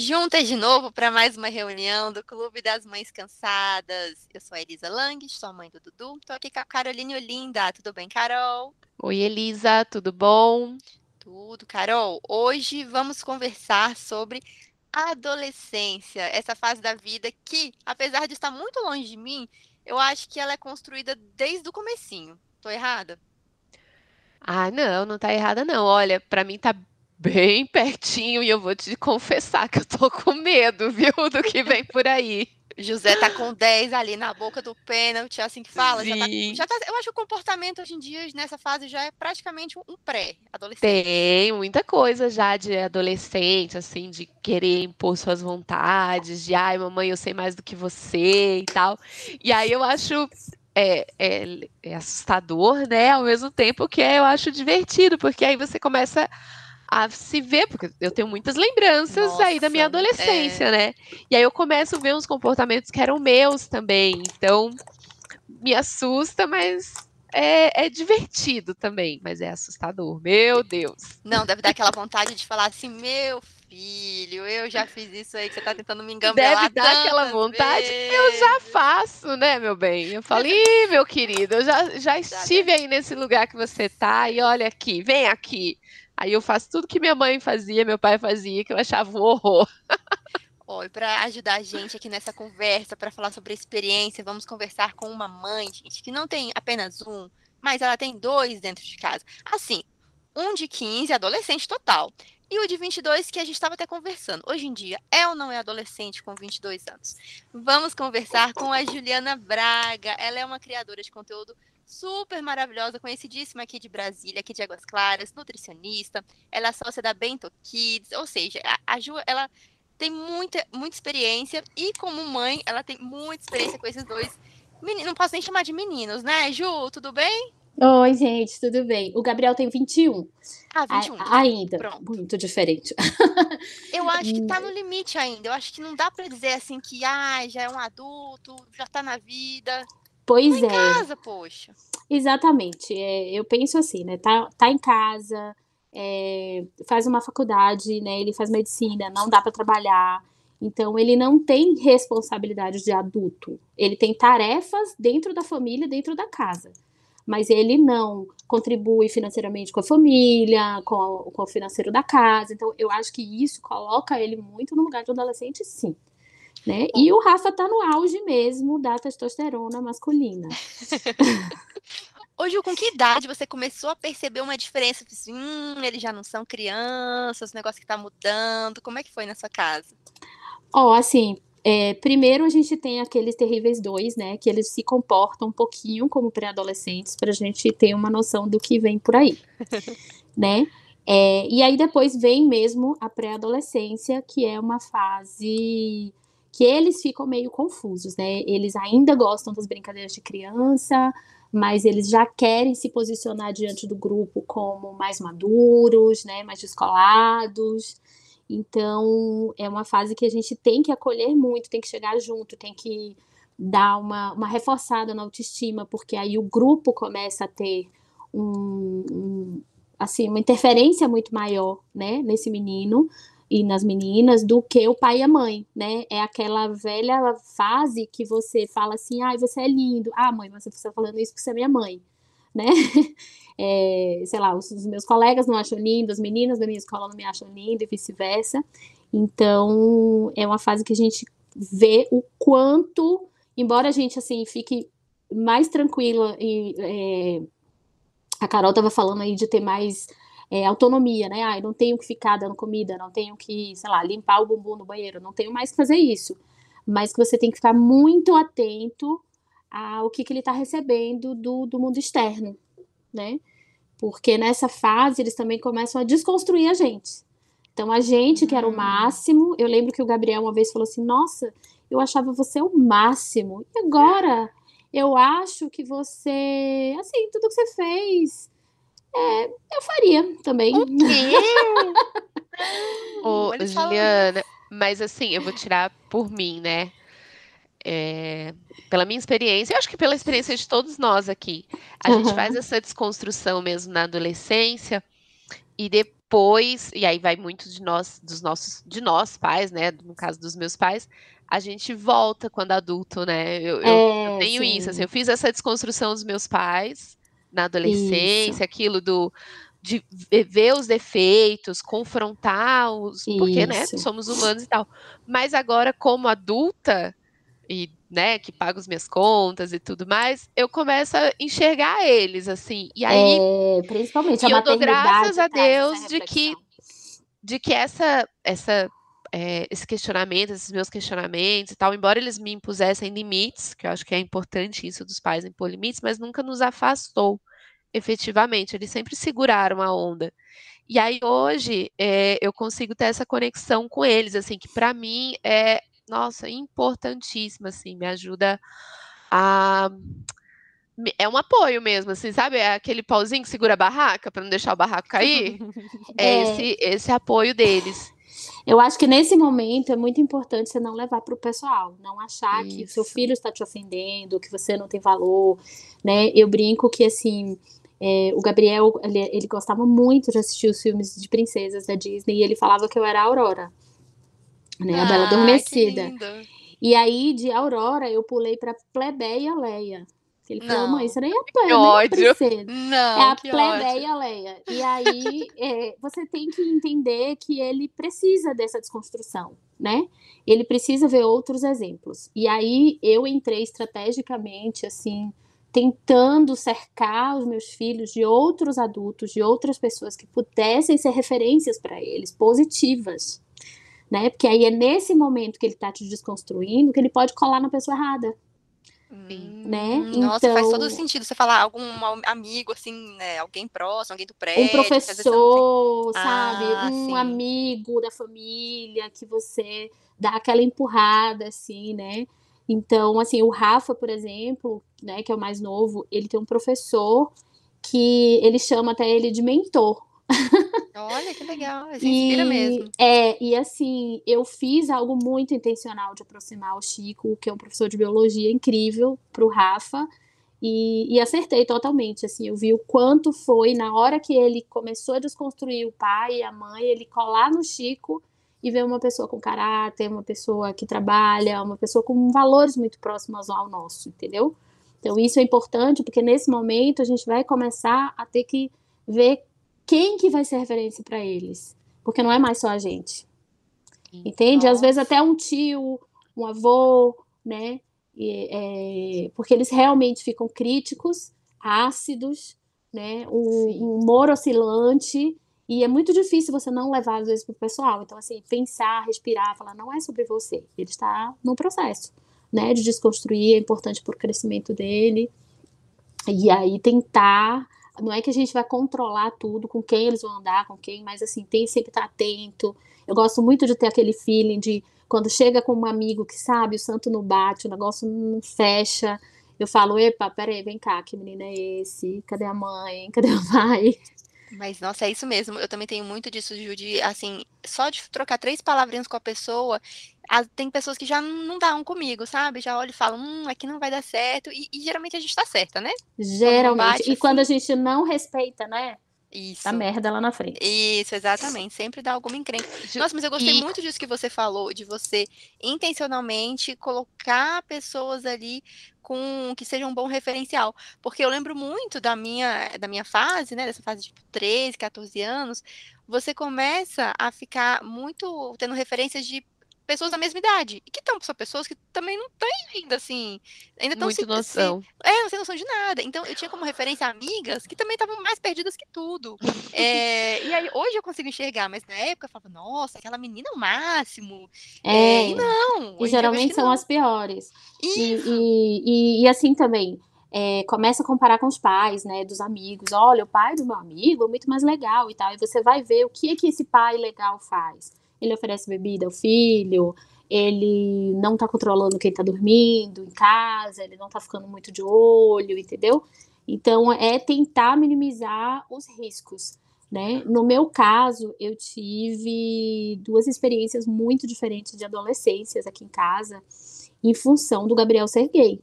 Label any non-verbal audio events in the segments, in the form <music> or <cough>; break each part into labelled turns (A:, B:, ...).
A: Juntas de novo para mais uma reunião do Clube das Mães Cansadas. Eu sou a Elisa Lang, sou a mãe do Dudu. Estou aqui com a Caroline Olinda. Tudo bem, Carol?
B: Oi, Elisa, tudo bom?
A: Tudo, Carol. Hoje vamos conversar sobre adolescência, essa fase da vida que, apesar de estar muito longe de mim, eu acho que ela é construída desde o comecinho. Tô errada?
B: Ah, não, não tá errada não. Olha, para mim tá bem pertinho e eu vou te confessar que eu tô com medo, viu, do que vem por aí.
A: José tá com 10 ali na boca do pênalti, assim que fala. Já tá, já tá, eu acho que o comportamento hoje em dia, nessa fase, já é praticamente um pré-adolescente.
B: Tem muita coisa já de adolescente, assim, de querer impor suas vontades, de ai, mamãe, eu sei mais do que você e tal. E aí eu acho é, é, é, assustador, né? Ao mesmo tempo que é, eu acho divertido, porque aí você começa a se ver, porque eu tenho muitas lembranças Nossa, aí da minha adolescência, é... né? E aí eu começo a ver uns comportamentos que eram meus também. Então, me assusta, mas é, é, divertido também, mas é assustador. Meu Deus.
A: Não, deve dar aquela vontade de falar assim, meu filho, eu já fiz isso aí que você tá tentando me engambelar
B: Deve dar aquela vontade. Vezes. Eu já faço, né, meu bem? Eu falei, meu querido, eu já, já estive aí nesse lugar que você tá e olha aqui, vem aqui. Aí eu faço tudo que minha mãe fazia, meu pai fazia, que eu achava um horror. <laughs>
A: Olha, para ajudar a gente aqui nessa conversa, para falar sobre a experiência, vamos conversar com uma mãe, gente, que não tem apenas um, mas ela tem dois dentro de casa. Assim, um de 15, adolescente total, e o de 22 que a gente estava até conversando. Hoje em dia, é ou não é adolescente com 22 anos? Vamos conversar com a Juliana Braga. Ela é uma criadora de conteúdo super maravilhosa, conhecidíssima aqui de Brasília, aqui de Águas Claras, nutricionista. Ela é sócia da Bento Kids, ou seja, a, a Ju, ela tem muita, muita experiência e como mãe, ela tem muita experiência com esses dois meninos. Não posso nem chamar de meninos, né, Ju? Tudo bem?
C: Oi, gente, tudo bem? O Gabriel tem 21.
A: Ah, 21.
C: A, ainda. Pronto. Muito diferente.
A: Eu <laughs> acho que tá no limite ainda. Eu acho que não dá para dizer assim que ah, já é um adulto, já tá na vida.
C: Pois
A: tá
C: é.
A: Em casa, poxa.
C: Exatamente. É, eu penso assim, né? Tá, tá em casa, é, faz uma faculdade, né? Ele faz medicina, não dá para trabalhar. Então, ele não tem responsabilidade de adulto. Ele tem tarefas dentro da família, dentro da casa. Mas ele não contribui financeiramente com a família, com, com o financeiro da casa. Então, eu acho que isso coloca ele muito no lugar de adolescente, sim. Né? E o Rafa tá no auge mesmo da testosterona masculina. <laughs>
A: Hoje, com que idade você começou a perceber uma diferença? Assim, hum, eles já não são crianças, o negócio que tá mudando. Como é que foi na sua casa?
C: Ó, oh, assim, é, primeiro a gente tem aqueles terríveis dois, né? Que eles se comportam um pouquinho como pré-adolescentes, pra gente ter uma noção do que vem por aí, <laughs> né? É, e aí depois vem mesmo a pré-adolescência, que é uma fase que eles ficam meio confusos, né? Eles ainda gostam das brincadeiras de criança, mas eles já querem se posicionar diante do grupo como mais maduros, né? Mais descolados. Então, é uma fase que a gente tem que acolher muito, tem que chegar junto, tem que dar uma, uma reforçada na autoestima, porque aí o grupo começa a ter um, um assim, uma interferência muito maior, né, nesse menino, e nas meninas do que o pai e a mãe, né? É aquela velha fase que você fala assim, ai, ah, você é lindo. Ah, mãe, mas você está falando isso porque você é minha mãe, né? <laughs> É, sei lá, os, os, meus colegas não acham lindo, as meninas da minha escola não me acham lindo e vice-versa. Então, é uma fase que a gente vê o quanto, embora a gente, assim, fique mais tranquila e... É, a Carol estava falando aí de ter mais é, autonomia, né? Ah, não tenho que ficar dando comida, não tenho que, sei lá, limpar o bumbum no banheiro, não tenho mais que fazer isso. Mas que você tem que ficar muito atento ao que, que ele está recebendo do, do mundo externo, né? Porque nessa fase eles também começam a desconstruir a gente. Então, a gente que era o hum. máximo, eu lembro que o Gabriel uma vez falou assim: Nossa, eu achava você o máximo, e agora eu acho que você, assim, tudo que você fez é, eu faria também.
A: O quê? <laughs>
B: Ô, Juliana, mas assim, eu vou tirar por mim, né? É, pela minha experiência, eu acho que pela experiência de todos nós aqui, a uhum. gente faz essa desconstrução mesmo na adolescência, e de, depois, e aí vai muito de nós, dos nossos, de nós pais, né? No caso dos meus pais, a gente volta quando adulto, né? Eu, é, eu, eu tenho sim. isso, assim, eu fiz essa desconstrução dos meus pais na adolescência, isso. aquilo do de ver os defeitos, confrontar os, porque né, somos humanos e tal. Mas agora como adulta e né, que paga as minhas contas e tudo mais, eu começo a enxergar eles assim. E aí,
C: é, principalmente a
B: eu dou graças a Deus de que de que essa essa é, esse questionamento, esses meus questionamentos e tal, embora eles me impusessem limites, que eu acho que é importante isso dos pais impor limites, mas nunca nos afastou efetivamente, eles sempre seguraram a onda. E aí hoje é, eu consigo ter essa conexão com eles, assim, que para mim é, nossa, importantíssima, assim, me ajuda a é um apoio mesmo, assim, sabe? É aquele pauzinho que segura a barraca para não deixar o barraco cair. <laughs> é, é esse, esse apoio deles.
C: Eu acho que nesse momento é muito importante você não levar para o pessoal, não achar Isso. que o seu filho está te ofendendo, que você não tem valor, né? Eu brinco que assim é, o Gabriel, ele, ele, gostava muito de assistir os filmes de princesas da Disney e ele falava que eu era a Aurora, né? A Bela ah, Adormecida. E aí, de Aurora, eu pulei pra Plebeia Leia. Ele falou, não. mãe, isso nem é plebe, nem princesa.
A: Não,
C: é a plebeia Leia. E aí, <laughs> é, você tem que entender que ele precisa dessa desconstrução, né? Ele precisa ver outros exemplos. E aí, eu entrei estrategicamente, assim, tentando cercar os meus filhos de outros adultos, de outras pessoas que pudessem ser referências para eles, positivas, né? Porque aí é nesse momento que ele está te desconstruindo que ele pode colar na pessoa errada. Sim. Né?
A: Nossa, então, faz todo sentido. Você falar algum amigo, assim, né? Alguém próximo, alguém do prédio.
C: Um professor, sabe? Ah, um sim. amigo da família que você dá aquela empurrada, assim, né? Então, assim, o Rafa, por exemplo, né, que é o mais novo, ele tem um professor que ele chama até ele de mentor.
A: Olha que legal, se inspira e, mesmo.
C: É, e assim, eu fiz algo muito intencional de aproximar o Chico, que é um professor de biologia incrível, para o Rafa, e, e, acertei totalmente. Assim, eu vi o quanto foi na hora que ele começou a desconstruir o pai e a mãe, ele colar no Chico e ver uma pessoa com caráter, uma pessoa que trabalha, uma pessoa com valores muito próximos ao nosso, entendeu? Então isso é importante porque nesse momento a gente vai começar a ter que ver quem que vai ser referência para eles, porque não é mais só a gente. Entende? Nossa. Às vezes até um tio, um avô, né? E, é, porque eles realmente ficam críticos, ácidos, né? Um, um humor oscilante e é muito difícil você não levar, às vezes, para o pessoal. Então, assim, pensar, respirar, falar, não é sobre você. Ele está no processo, né? De desconstruir, é importante para o crescimento dele. E aí tentar. Não é que a gente vai controlar tudo, com quem eles vão andar, com quem, mas assim, tem sempre estar atento. Eu gosto muito de ter aquele feeling de quando chega com um amigo que sabe, o santo não bate, o negócio não fecha. Eu falo, epa, peraí, vem cá, que menino é esse? Cadê a mãe? <laughs> Cadê o pai?
A: Mas, nossa, é isso mesmo. Eu também tenho muito disso, Ju, de, assim, só de trocar três palavrinhas com a pessoa, tem pessoas que já não dão comigo, sabe? Já olham e falam, hum, aqui não vai dar certo. E, e geralmente a gente tá certa, né?
C: Geralmente. Bate, e assim... quando a gente não respeita, né?
A: Isso.
C: Dá merda lá na frente.
A: Isso, exatamente. Sempre dá alguma encrenca. Nossa, mas eu gostei e... muito disso que você falou, de você intencionalmente colocar pessoas ali com que seja um bom referencial. Porque eu lembro muito da minha, da minha fase, né? Dessa fase de tipo, 13, 14 anos, você começa a ficar muito tendo referências de pessoas da mesma idade. E que estão são pessoas que também não têm ainda, assim, ainda estão
B: se, noção.
A: Se, é, não tem noção de nada. Então, eu tinha como referência amigas que também estavam mais perdidas que tudo. É, <laughs> e aí, hoje eu consigo enxergar, mas na época eu falava, nossa, aquela menina é o máximo.
C: É, é e não. E geralmente são não. as piores. E, e, e, e, assim também. É, começa a comparar com os pais, né, dos amigos. Olha, o pai do meu amigo é muito mais legal e tal. E você vai ver o que é que esse pai legal faz ele oferece bebida ao filho, ele não tá controlando quem tá dormindo em casa, ele não tá ficando muito de olho, entendeu? Então, é tentar minimizar os riscos, né? No meu caso, eu tive duas experiências muito diferentes de adolescências aqui em casa, em função do Gabriel ser gay.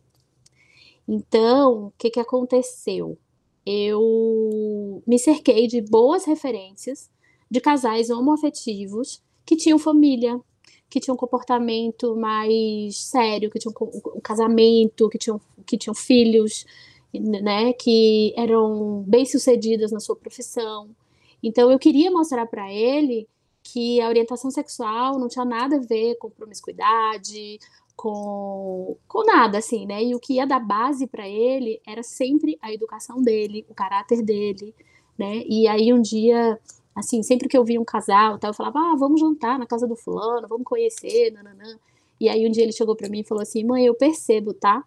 C: Então, o que, que aconteceu? Eu me cerquei de boas referências de casais homoafetivos que tinham família, que tinham um comportamento mais sério, que tinham um casamento, que tinham, que tinham filhos, né, que eram bem-sucedidas na sua profissão. Então eu queria mostrar para ele que a orientação sexual não tinha nada a ver com promiscuidade, com, com nada, assim, né? E o que ia dar base para ele era sempre a educação dele, o caráter dele, né? E aí um dia, assim, sempre que eu via um casal, tal, eu falava, ah, vamos jantar na casa do fulano, vamos conhecer, nananã. E aí um dia ele chegou para mim e falou assim, mãe, eu percebo, tá?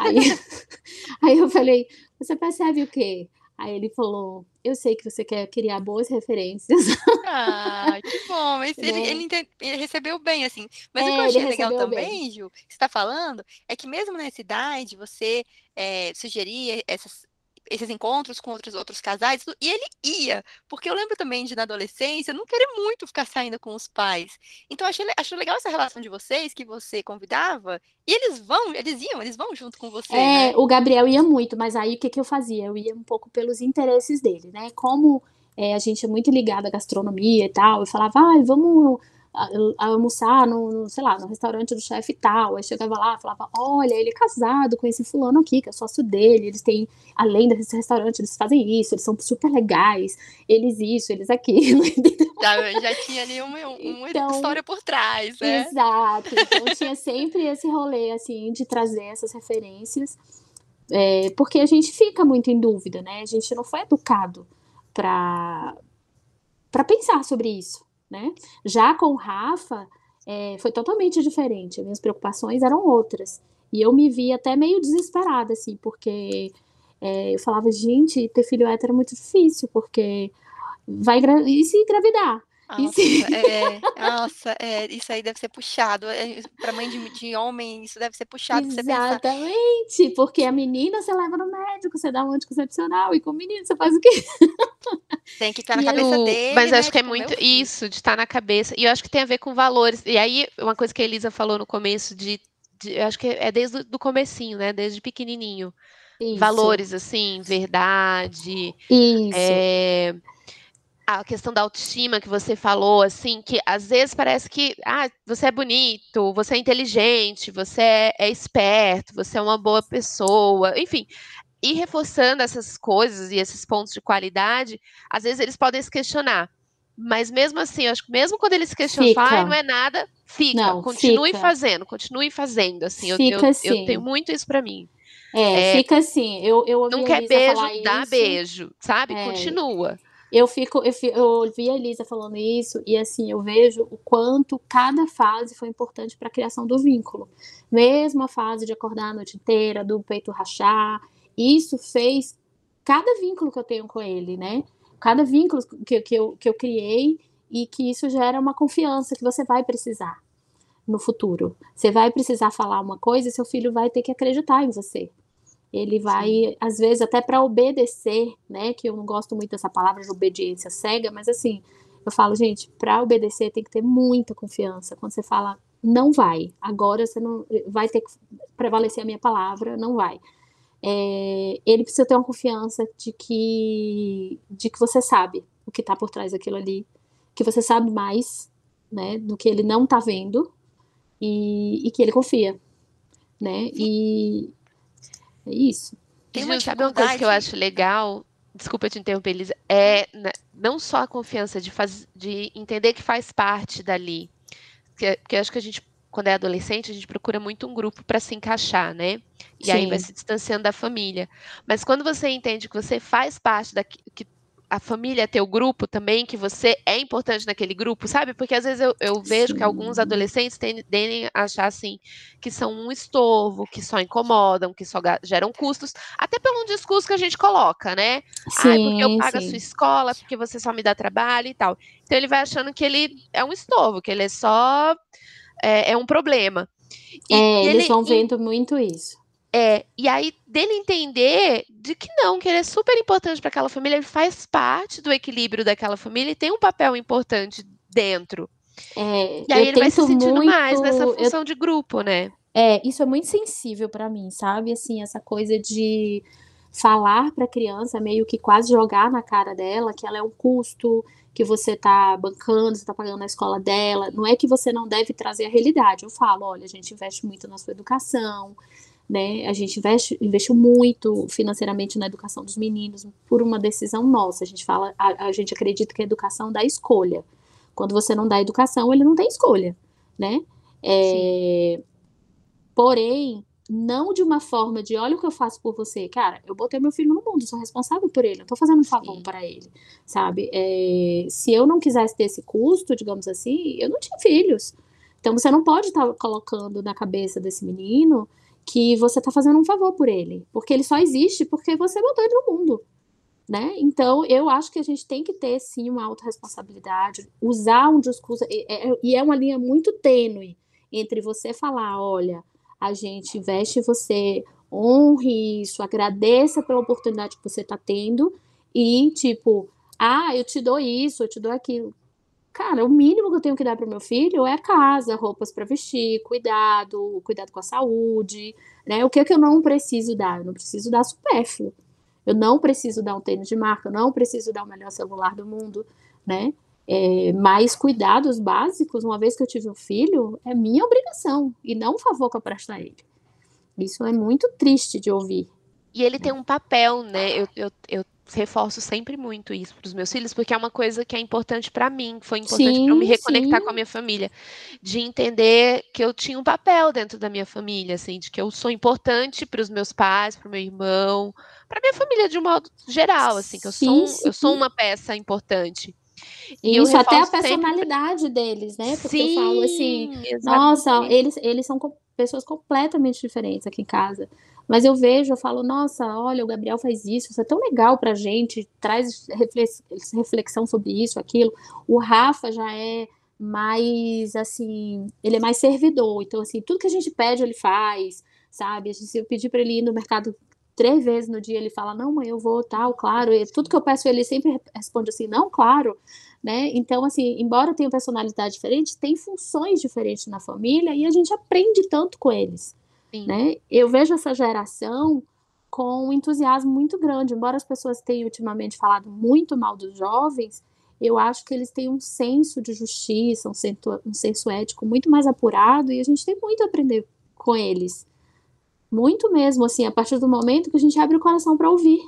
C: aí, <laughs> aí eu falei, você percebe o quê? Aí ele falou: Eu sei que você quer criar boas referências.
A: Ah, que bom. <laughs> Mas ele, né? ele, ele, recebeu bem, assim. Mas é, o que eu achei legal também, bem. Ju, que você está falando, é que mesmo nessa idade, você é, sugeria essas, esses encontros com outros outros casais, e ele ia, porque eu lembro também de na adolescência não querer muito ficar saindo com os pais. Então achei, achei legal essa relação de vocês, que você convidava, e eles vão, eles iam, eles vão junto com você.
C: É,
A: né?
C: o Gabriel ia muito, mas aí o que, que eu fazia? Eu ia um pouco pelos interesses dele, né? Como é, a gente é muito ligado à gastronomia e tal, eu falava, ah, vamos almoçar no, no, sei lá, no restaurante do chefe tal. Aí chegava lá falava: Olha, ele é casado com esse fulano aqui, que é sócio dele. Eles têm, além desse restaurante, eles fazem isso, eles são super legais, eles isso, eles aquilo. <laughs>
A: Já, já tinha ali uma, uma então, história por trás, né?
C: Exato. Então tinha sempre esse rolê, assim, de trazer essas referências. É, porque a gente fica muito em dúvida, né? A gente não foi educado para para pensar sobre isso né? Já com o Rafa, é, foi totalmente diferente. As minhas preocupações eram outras. E eu me vi até meio desesperada, assim, porque é, eu falava, gente, ter filho hétero é muito difícil, porque vai e se engravidar?
A: Nossa, é, nossa é, isso aí deve ser puxado. É, para mãe de, de, homem, isso deve ser puxado.
C: Exatamente, porque a menina você leva no médico, você dá um anticoncepcional, e com o menino você faz o quê?
A: Tem que estar <laughs> na e cabeça eu, dele.
B: Mas
A: né,
B: acho que é tipo, muito isso, de estar na cabeça. E eu acho que tem a ver com valores. E aí, uma coisa que a Elisa falou no começo, de, de eu acho que é desde o comecinho, né? Desde pequenininho. Isso. Valores, assim, verdade.
C: Isso.
B: É, a questão da autoestima que você falou, assim, que às vezes parece que ah, você é bonito, você é inteligente, você é, é esperto, você é uma boa pessoa, enfim. E reforçando essas coisas e esses pontos de qualidade, às vezes eles podem se questionar. Mas mesmo assim, eu acho que mesmo quando eles questionam, ah, não é nada, fica. Não, continue fica. fazendo, continue fazendo. Assim, fica eu, eu, assim. eu tenho muito isso para mim.
C: É, é, fica assim. Eu, eu
B: não quer beijo, dá isso. beijo, sabe? É, Continua.
C: Eu fico, eu, fico, eu ouvi a Elisa falando isso e assim eu vejo o quanto cada fase foi importante para a criação do vínculo. Mesmo a fase de acordar a noite inteira, do peito rachar, isso fez cada vínculo que eu tenho com ele, né? Cada vínculo que, que, eu, que eu criei e que isso gera uma confiança que você vai precisar no futuro. Você vai precisar falar uma coisa e seu filho vai ter que acreditar em você. Ele vai, Sim. às vezes, até para obedecer, né? Que eu não gosto muito dessa palavra de obediência cega, mas assim, eu falo, gente, para obedecer tem que ter muita confiança. Quando você fala, não vai, agora você não vai ter que prevalecer a minha palavra, não vai. É, ele precisa ter uma confiança de que, de que você sabe o que está por trás daquilo ali, que você sabe mais, né, do que ele não está vendo e, e que ele confia, né? E, é isso.
B: Tem uma sabe uma coisa que eu acho legal? Desculpa te interromper, Elisa. É né, não só a confiança de, faz, de entender que faz parte dali. Porque, porque eu acho que a gente, quando é adolescente, a gente procura muito um grupo para se encaixar, né? E Sim. aí vai se distanciando da família. Mas quando você entende que você faz parte da que a família, teu grupo também, que você é importante naquele grupo, sabe? Porque às vezes eu, eu vejo Sim. que alguns adolescentes tendem a achar assim que são um estorvo, que só incomodam, que só geram custos, até pelo discurso que a gente coloca, né? Sim, Ai, porque eu pago sim. a sua escola, porque você só me dá trabalho e tal. Então ele vai achando que ele é um estorvo, que ele é só é, é um problema.
C: E, é, eles ele, vão vendo muito isso.
B: É, e aí dele entender de que não, que ele é super importante para aquela família, ele faz parte do equilíbrio daquela família e tem um papel importante dentro.
C: É,
B: e aí ele vai se sentindo muito... mais nessa função eu... de grupo, né?
C: É, isso é muito sensível para mim, sabe? Assim, essa coisa de falar para a criança, meio que quase jogar na cara dela que ela é um custo, que você está bancando, você está pagando na escola dela. Não é que você não deve trazer a realidade. Eu falo, olha, a gente investe muito na sua educação, né? A gente investe, investiu muito financeiramente na educação dos meninos por uma decisão nossa. A gente fala, a, a gente acredita que a educação dá escolha. Quando você não dá educação, ele não tem escolha, né? É, porém, não de uma forma de olha o que eu faço por você, cara, eu botei meu filho no mundo, sou responsável por ele, eu tô fazendo um favor para ele, sabe? É, se eu não quisesse ter esse custo, digamos assim, eu não tinha filhos. Então você não pode estar tá colocando na cabeça desse menino que você tá fazendo um favor por ele, porque ele só existe porque você botou ele no mundo. Né? Então, eu acho que a gente tem que ter, sim, uma autorresponsabilidade, usar um discurso, e é, e é uma linha muito tênue entre você falar, olha, a gente investe você, honre isso, agradeça pela oportunidade que você está tendo e, tipo, ah, eu te dou isso, eu te dou aquilo. Cara, o mínimo que eu tenho que dar para meu filho é casa, roupas para vestir, cuidado, cuidado com a saúde, né? O que é que eu não preciso dar? Eu não preciso dar supérfluo. Eu não preciso dar um tênis de marca, eu não preciso dar o melhor celular do mundo, né? É, mas cuidados básicos, uma vez que eu tive um filho, é minha obrigação e não um favor que eu presto a ele. Isso é muito triste de ouvir.
B: E ele tem um papel, né? Eu, eu, eu reforço sempre muito isso para os meus filhos, porque é uma coisa que é importante para mim, foi importante para eu me reconectar sim. com a minha família, de entender que eu tinha um papel dentro da minha família, assim, de que eu sou importante para os meus pais, para o meu irmão, para minha família de um modo geral, assim, que eu sim, sou, eu sou uma peça importante.
C: E Isso, até a personalidade sempre... deles, né? Porque Sim, eu falo assim, exatamente. nossa, eles, eles são pessoas completamente diferentes aqui em casa. Mas eu vejo, eu falo, nossa, olha, o Gabriel faz isso, isso é tão legal pra gente, traz reflexão sobre isso, aquilo. O Rafa já é mais, assim, ele é mais servidor. Então, assim, tudo que a gente pede, ele faz, sabe? Se eu pedir para ele ir no mercado três vezes no dia ele fala, não, mãe, eu vou, tal, claro. E tudo que eu peço, ele sempre responde assim, não, claro. Né? Então, assim, embora tenha personalidade diferente, tem funções diferentes na família e a gente aprende tanto com eles. Né? Eu vejo essa geração com um entusiasmo muito grande, embora as pessoas tenham ultimamente falado muito mal dos jovens, eu acho que eles têm um senso de justiça, um senso, um senso ético muito mais apurado e a gente tem muito a aprender com eles. Muito mesmo, assim, a partir do momento que a gente abre o coração para ouvir.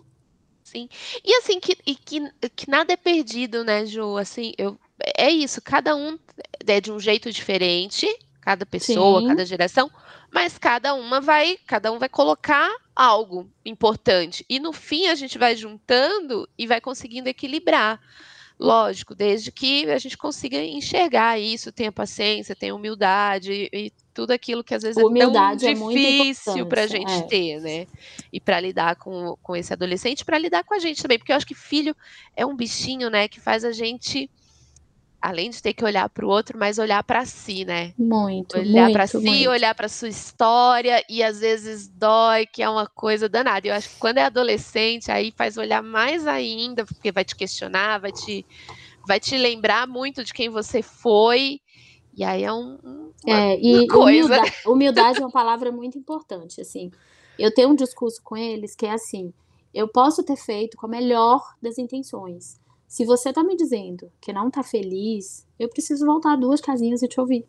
B: Sim. E assim, que, e que, que nada é perdido, né, Ju? Assim, eu, é isso, cada um é de um jeito diferente, cada pessoa, Sim. cada geração, mas cada uma vai, cada um vai colocar algo importante. E no fim a gente vai juntando e vai conseguindo equilibrar. Lógico, desde que a gente consiga enxergar isso, tenha paciência, tenha humildade e tudo aquilo que às vezes humildade é tão é difícil para a gente é. ter, né? E para lidar com, com esse adolescente, para lidar com a gente também, porque eu acho que filho é um bichinho, né, que faz a gente além de ter que olhar para o outro, mas olhar para si, né?
C: Muito.
B: Olhar para si, muito. olhar para sua história e às vezes dói, que é uma coisa danada. Eu acho que quando é adolescente, aí faz olhar mais ainda, porque vai te questionar, vai te, vai te lembrar muito de quem você foi. E aí é um,
C: é, e coisa. Humildade, <laughs> humildade é uma palavra muito importante, assim. Eu tenho um discurso com eles que é assim: eu posso ter feito com a melhor das intenções, se você está me dizendo que não está feliz, eu preciso voltar duas casinhas e te ouvir.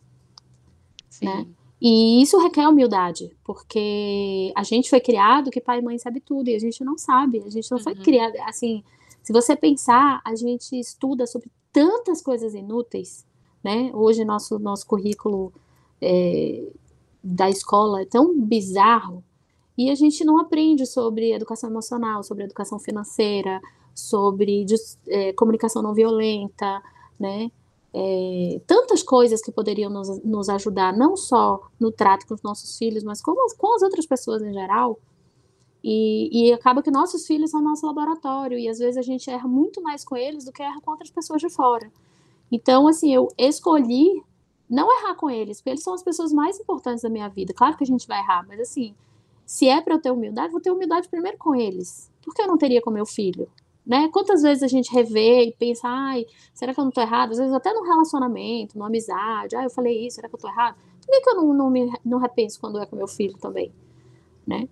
C: Sim. Né? E isso requer humildade, porque a gente foi criado que pai e mãe sabe tudo e a gente não sabe. A gente não uhum. foi criado assim. Se você pensar, a gente estuda sobre tantas coisas inúteis, né? Hoje nosso nosso currículo é, da escola é tão bizarro e a gente não aprende sobre educação emocional, sobre educação financeira, sobre é, comunicação não violenta, né? É, tantas coisas que poderiam nos, nos, ajudar, não só no trato com os nossos filhos, mas com, com as outras pessoas em geral. E, e, acaba que nossos filhos são nosso laboratório, e às vezes a gente erra muito mais com eles do que erra com outras pessoas de fora. Então, assim, eu escolhi não errar com eles, porque eles são as pessoas mais importantes da minha vida. Claro que a gente vai errar, mas assim, se é para eu ter humildade, vou ter humildade primeiro com eles. Por que eu não teria com meu filho? Né? Quantas vezes a gente revê e pensa, ai, será que eu não tô errado? Às vezes até no relacionamento, numa amizade, ah, eu falei isso, será que eu tô errado? Por que, que eu não, não, me, não repenso quando é com meu filho também? Né?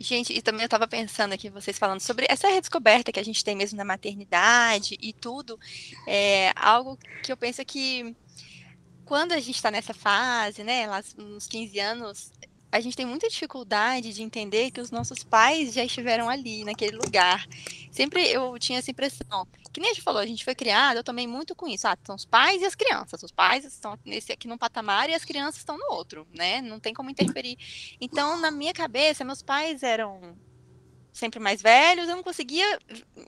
A: Gente, e também eu estava pensando aqui, vocês falando sobre essa redescoberta que a gente tem mesmo na maternidade e tudo, é algo que eu penso que quando a gente está nessa fase, né, lá nos 15 anos, a gente tem muita dificuldade de entender que os nossos pais já estiveram ali, naquele lugar. Sempre eu tinha essa impressão. Que nem a gente falou, a gente foi criado, eu também muito com isso. Ah, são os pais e as crianças. Os pais estão nesse aqui num patamar e as crianças estão no outro, né? Não tem como interferir. Então, na minha cabeça, meus pais eram sempre mais velhos, eu não conseguia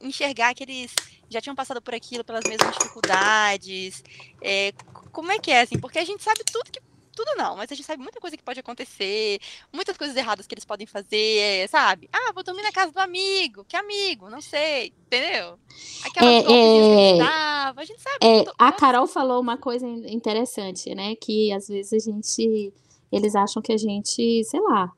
A: enxergar que eles já tinham passado por aquilo, pelas mesmas dificuldades. É, como é que é, assim? Porque a gente sabe tudo que tudo não, mas a gente sabe muita coisa que pode acontecer, muitas coisas erradas que eles podem fazer, sabe? Ah, vou dormir na casa do amigo, que amigo, não sei, entendeu?
C: Aquelas é, é, que dava, a gente sabe. É, a Carol falou uma coisa interessante, né? Que às vezes a gente, eles acham que a gente, sei lá,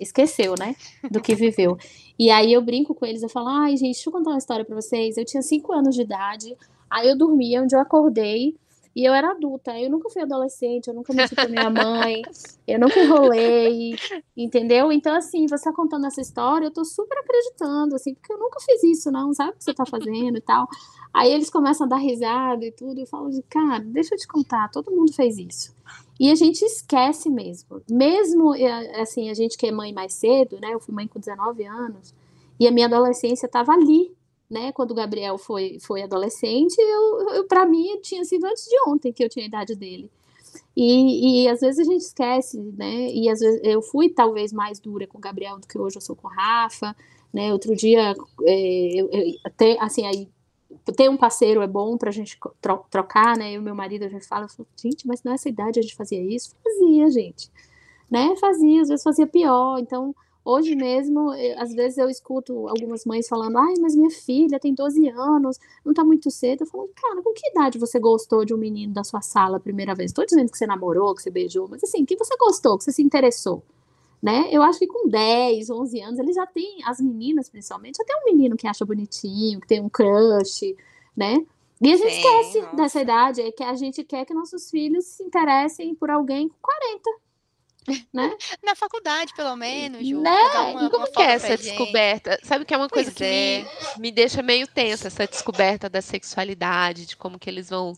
C: esqueceu, né? Do que viveu. E aí eu brinco com eles, eu falo, ai, gente, deixa eu contar uma história pra vocês. Eu tinha cinco anos de idade, aí eu dormia, onde eu acordei, e eu era adulta, eu nunca fui adolescente, eu nunca menti pra minha mãe, eu nunca enrolei, entendeu? Então, assim, você tá contando essa história, eu tô super acreditando, assim, porque eu nunca fiz isso, não, sabe o que você tá fazendo e tal. Aí eles começam a dar risada e tudo, eu falo cara, deixa eu te contar, todo mundo fez isso. E a gente esquece mesmo. Mesmo, eh, assim, a gente que é mãe mais cedo, né? Eu fui mãe com 19 anos, e a minha adolescência tava ali, né? Quando o Gabriel foi, foi adolescente, eu, eu para mim tinha sido antes de ontem que eu tinha a idade dele. E, e às vezes a gente esquece, né? E às vezes eu fui talvez mais dura com o Gabriel do que hoje eu sou com o Rafa, né? Outro dia, é, eu, eu, até assim, aí ter um parceiro é bom pra gente tro trocar, né? Eu e meu marido a gente fala, falo, gente, mas nessa idade a gente fazia isso? Fazia, gente, né? Fazia, às vezes fazia pior. Então, Hoje mesmo, às vezes eu escuto algumas mães falando, ai, mas minha filha tem 12 anos, não tá muito cedo. Eu falo, cara, com que idade você gostou de um menino da sua sala a primeira vez? Estou dizendo que você namorou, que você beijou, mas assim, que você gostou, que você se interessou, né? Eu acho que com 10, 11 anos, eles já têm, as meninas principalmente, até um menino que acha bonitinho, que tem um crush, né? E a gente Sim, esquece nossa. dessa idade, é que a gente quer que nossos filhos se interessem por alguém com 40 <laughs> né?
A: Na faculdade, pelo menos, Ju.
B: Né? Uma, e como que é essa descoberta? Sabe que é uma pois coisa que é. me, me deixa meio tensa, essa descoberta da sexualidade, de como que eles vão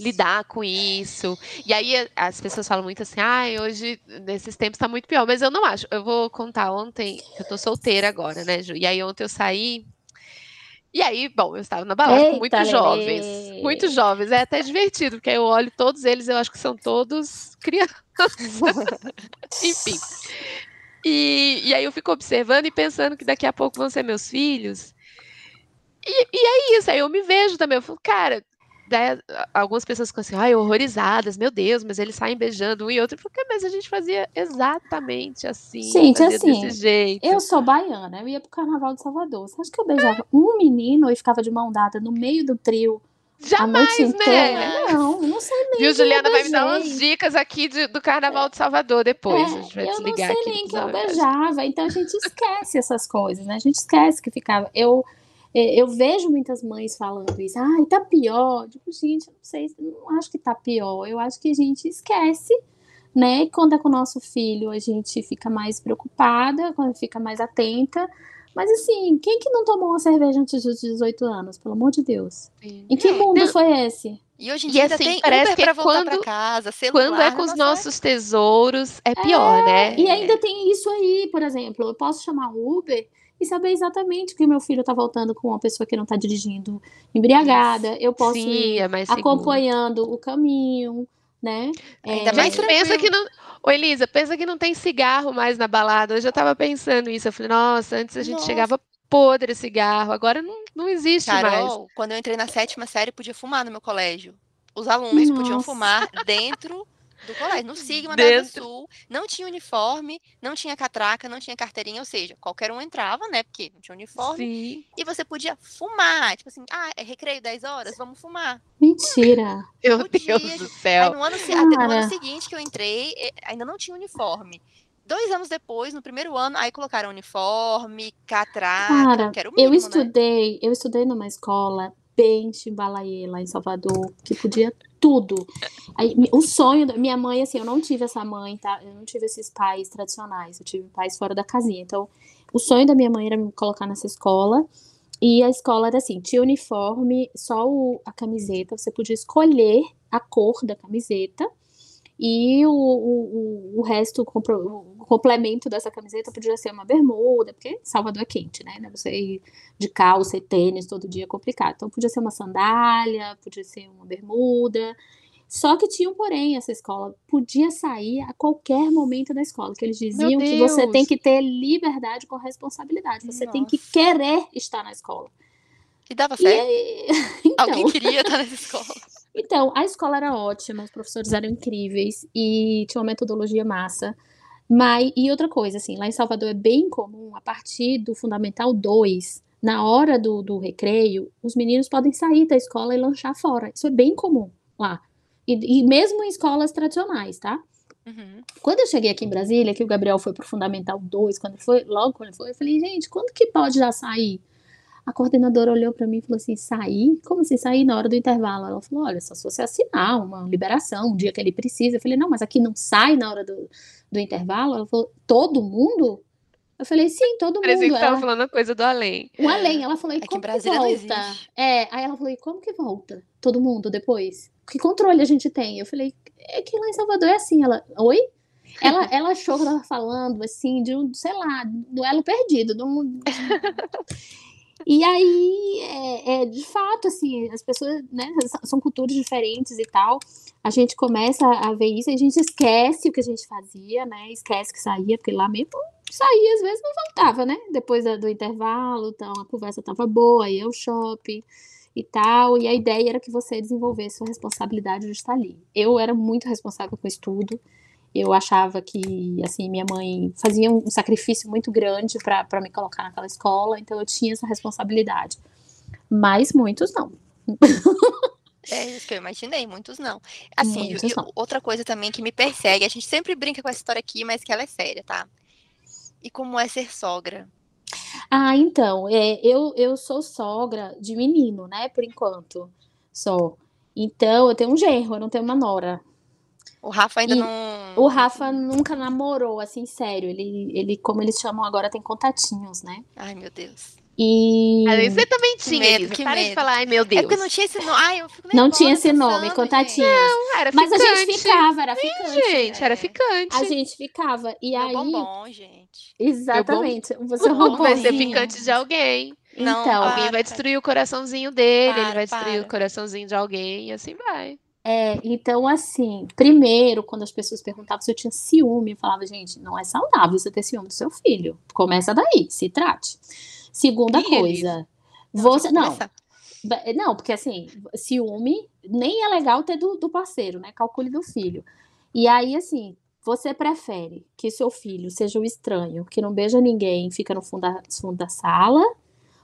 B: lidar com isso. E aí as pessoas falam muito assim, ah, hoje, nesses tempos, está muito pior. Mas eu não acho. Eu vou contar ontem, eu tô solteira agora, né, Ju? E aí ontem eu saí. E aí, bom, eu estava na balada Eita, com muitos jovens. Muitos jovens. É até divertido, porque eu olho todos eles, eu acho que são todos crianças. <laughs> Enfim. E, e aí eu fico observando e pensando que daqui a pouco vão ser meus filhos. E, e é isso, aí eu me vejo também. Eu falo, cara, daí, algumas pessoas ficam assim, ai, horrorizadas, meu Deus, mas eles saem beijando um e outro. Eu falo, mas a gente fazia exatamente assim.
C: Gente, assim, desse jeito. eu sou baiana, eu ia pro Carnaval de Salvador. Você acha que eu beijava é. um menino e ficava de mão dada no meio do trio?
B: Jamais, né?
C: Não, não sei nem.
B: Viu, Juliana vai me dar umas dicas aqui de, do Carnaval de Salvador depois. É, a gente vai
C: eu
B: desligar
C: não sei nem que eu beijava, então a gente esquece essas coisas, né? A gente esquece que ficava. Eu, é, eu vejo muitas mães falando isso. Ai, tá pior. Digo, gente, não sei, não acho que tá pior. Eu acho que a gente esquece, né? E quando é com o nosso filho, a gente fica mais preocupada, quando fica mais atenta mas assim, quem que não tomou uma cerveja antes dos 18 anos? Pelo amor de Deus. Sim. Em que mundo não. foi esse?
A: E hoje em dia e, assim, tem parece Uber que pra voltar quando, pra casa, celular,
B: Quando é com os nossos tesouros, é pior,
C: é,
B: né?
C: E ainda tem isso aí, por exemplo, eu posso chamar Uber e saber exatamente que o meu filho está voltando com uma pessoa que não está dirigindo embriagada. Eu posso Sim, ir é acompanhando o caminho, né?
B: Ainda é, mais pensa que não. Ô, Elisa, pensa que não tem cigarro mais na balada. Eu tava pensando isso. Eu falei, nossa, antes a gente nossa. chegava podre cigarro, agora não, não existe Carol,
A: mais. quando eu entrei na sétima série, podia fumar no meu colégio. Os alunos nossa. podiam fumar dentro do colégio, no Sigma da Sul, não tinha uniforme, não tinha catraca, não tinha carteirinha, ou seja, qualquer um entrava, né, porque não tinha uniforme, Sim. e você podia fumar, tipo assim, ah, é recreio 10 horas, vamos fumar.
C: Mentira!
B: Meu podia. Deus do céu!
A: Aí no ano, no ano seguinte que eu entrei, ainda não tinha uniforme. Dois anos depois, no primeiro ano, aí colocaram uniforme, catraca, Cara, que era o mínimo,
C: eu né? estudei, né? eu estudei numa escola bem chimbalaie lá em Salvador, que podia tudo. O sonho da minha mãe, assim, eu não tive essa mãe, tá? Eu não tive esses pais tradicionais, eu tive pais fora da casinha. Então, O sonho da minha mãe era me colocar nessa escola. E a escola era assim, tinha uniforme, só o, a camiseta, você podia escolher a cor da camiseta e o, o, o resto, o complemento dessa camiseta podia ser uma bermuda, porque Salvador é quente, né? Você ir de calça e tênis todo dia é complicado. Então podia ser uma sandália, podia ser uma bermuda. Só que tinha um porém essa escola. Podia sair a qualquer momento da escola. Que eles diziam que você tem que ter liberdade com responsabilidade. Você Nossa. tem que querer estar na escola.
A: E dava certo? E... <laughs> então... Alguém queria estar nessa escola. <laughs>
C: Então, a escola era ótima, os professores eram incríveis e tinha uma metodologia massa. Mas, e outra coisa, assim, lá em Salvador é bem comum, a partir do Fundamental 2, na hora do, do recreio, os meninos podem sair da escola e lanchar fora. Isso é bem comum lá. E, e mesmo em escolas tradicionais, tá? Uhum. Quando eu cheguei aqui em Brasília, que o Gabriel foi pro Fundamental 2, quando foi, logo quando foi, eu falei, gente, quando que pode já sair? A coordenadora olhou para mim e falou assim: sair? Como assim sair na hora do intervalo? Ela falou: olha, só se você assinar uma liberação, um dia que ele precisa. Eu falei: não, mas aqui não sai na hora do, do intervalo? Ela falou: todo mundo? Eu falei, sim, todo mundo.
B: Parecia que ela... tava falando a coisa do além.
C: O além. Ela falou, e como que, que volta? É, aí ela falou, e como que volta? Todo mundo depois? Que controle a gente tem? Eu falei, é que lá em Salvador é assim. Ela, oi? Ela, <laughs> ela achou que eu tava falando, assim, de um, sei lá, duelo perdido. De um... <laughs> E aí, é, é, de fato, assim, as pessoas, né, são culturas diferentes e tal. A gente começa a ver isso a gente esquece o que a gente fazia, né? Esquece que saía, porque lá mesmo saía, às vezes não voltava, né? Depois do intervalo, então a conversa tava boa, ia ao shopping e tal. E a ideia era que você desenvolvesse sua responsabilidade de estar ali. Eu era muito responsável com o estudo. Eu achava que, assim, minha mãe fazia um sacrifício muito grande para me colocar naquela escola, então eu tinha essa responsabilidade. Mas muitos não. <laughs>
A: É isso que eu imaginei, muitos não. Assim, muitos não. outra coisa também que me persegue, a gente sempre brinca com essa história aqui, mas que ela é séria, tá? E como é ser sogra?
C: Ah, então, é, eu, eu sou sogra de menino, né, por enquanto, só. Então, eu tenho um genro, eu não tenho uma nora.
A: O Rafa ainda
C: e
A: não.
C: O Rafa nunca namorou, assim, sério. Ele, ele, como eles chamam agora, tem contatinhos, né?
A: Ai, meu Deus.
C: E.
B: Aí você também tinha, medo, Elisa. Que Para medo. de falar, ai meu Deus.
A: É porque não tinha esse nome. Ai, eu fico
C: não tinha esse nome, contatinhos.
B: Não, era
C: ficante. Mas a gente ficava, era ficante. Sim,
B: gente, era ficante.
C: A gente ficava. E
A: Meu
C: aí.
A: bombom, gente.
C: Exatamente. Bom... Você roubou.
B: Vai ser ficante de alguém. Não, então, alguém vai destruir o coraçãozinho dele, para, ele vai destruir para. o coraçãozinho de alguém e assim vai.
C: É, então, assim, primeiro, quando as pessoas perguntavam se eu tinha ciúme, eu falava, gente, não é saudável você ter ciúme do seu filho. Começa daí, se trate. Segunda coisa, você. Não, não, porque assim, ciúme nem é legal ter do, do parceiro, né? Calcule do filho. E aí, assim, você prefere que seu filho seja o estranho, que não beija ninguém, fica no fundo da, fundo da sala,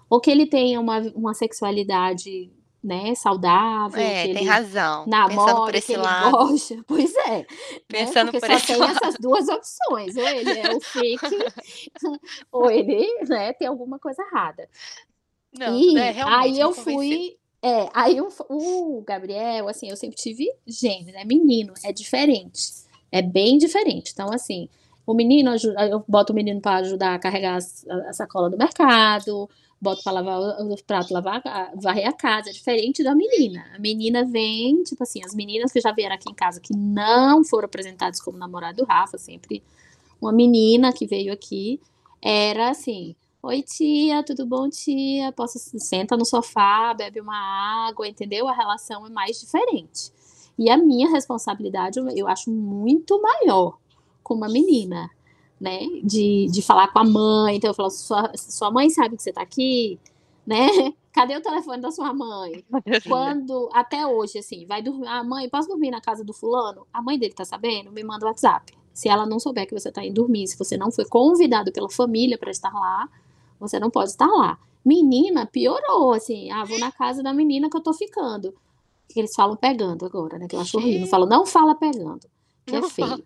C: ou que ele tenha uma, uma sexualidade né, saudável.
A: É, tem razão.
C: Namora, Pensando por esse lado. Gosta. <laughs> Pois é. Né,
A: Pensando
C: né?
A: por
C: só
A: esse
C: tem
A: lado.
C: essas duas opções. Ou ele é o fake, <laughs> ou ele né, tem alguma coisa errada.
A: Não,
C: e
A: é,
C: aí eu fui. É, aí o, o Gabriel, assim, eu sempre tive gênero, né? Menino, é diferente. É bem diferente. Então, assim, o menino, eu boto o menino para ajudar a carregar a sacola do mercado, boto para lavar os pratos, lavar, varrer a casa, é diferente da menina. A menina vem, tipo assim, as meninas que já vieram aqui em casa que não foram apresentadas como namorado do Rafa, sempre uma menina que veio aqui, era assim, oi tia, tudo bom tia? Posso senta no sofá, bebe uma água, entendeu? A relação é mais diferente. E a minha responsabilidade eu acho muito maior com uma menina né? De, de falar com a mãe. Então eu falo, sua, sua mãe sabe que você tá aqui, né? <laughs> Cadê o telefone da sua mãe? Quando, até hoje, assim, vai dormir. A ah, mãe, posso dormir na casa do fulano? A mãe dele tá sabendo? Me manda o WhatsApp. Se ela não souber que você tá indo dormir, se você não foi convidado pela família para estar lá, você não pode estar lá. Menina, piorou, assim. Ah, vou na casa da menina que eu tô ficando. Eles falam pegando agora, né? Que eu acho horrível. Falam, não fala pegando, que é feio.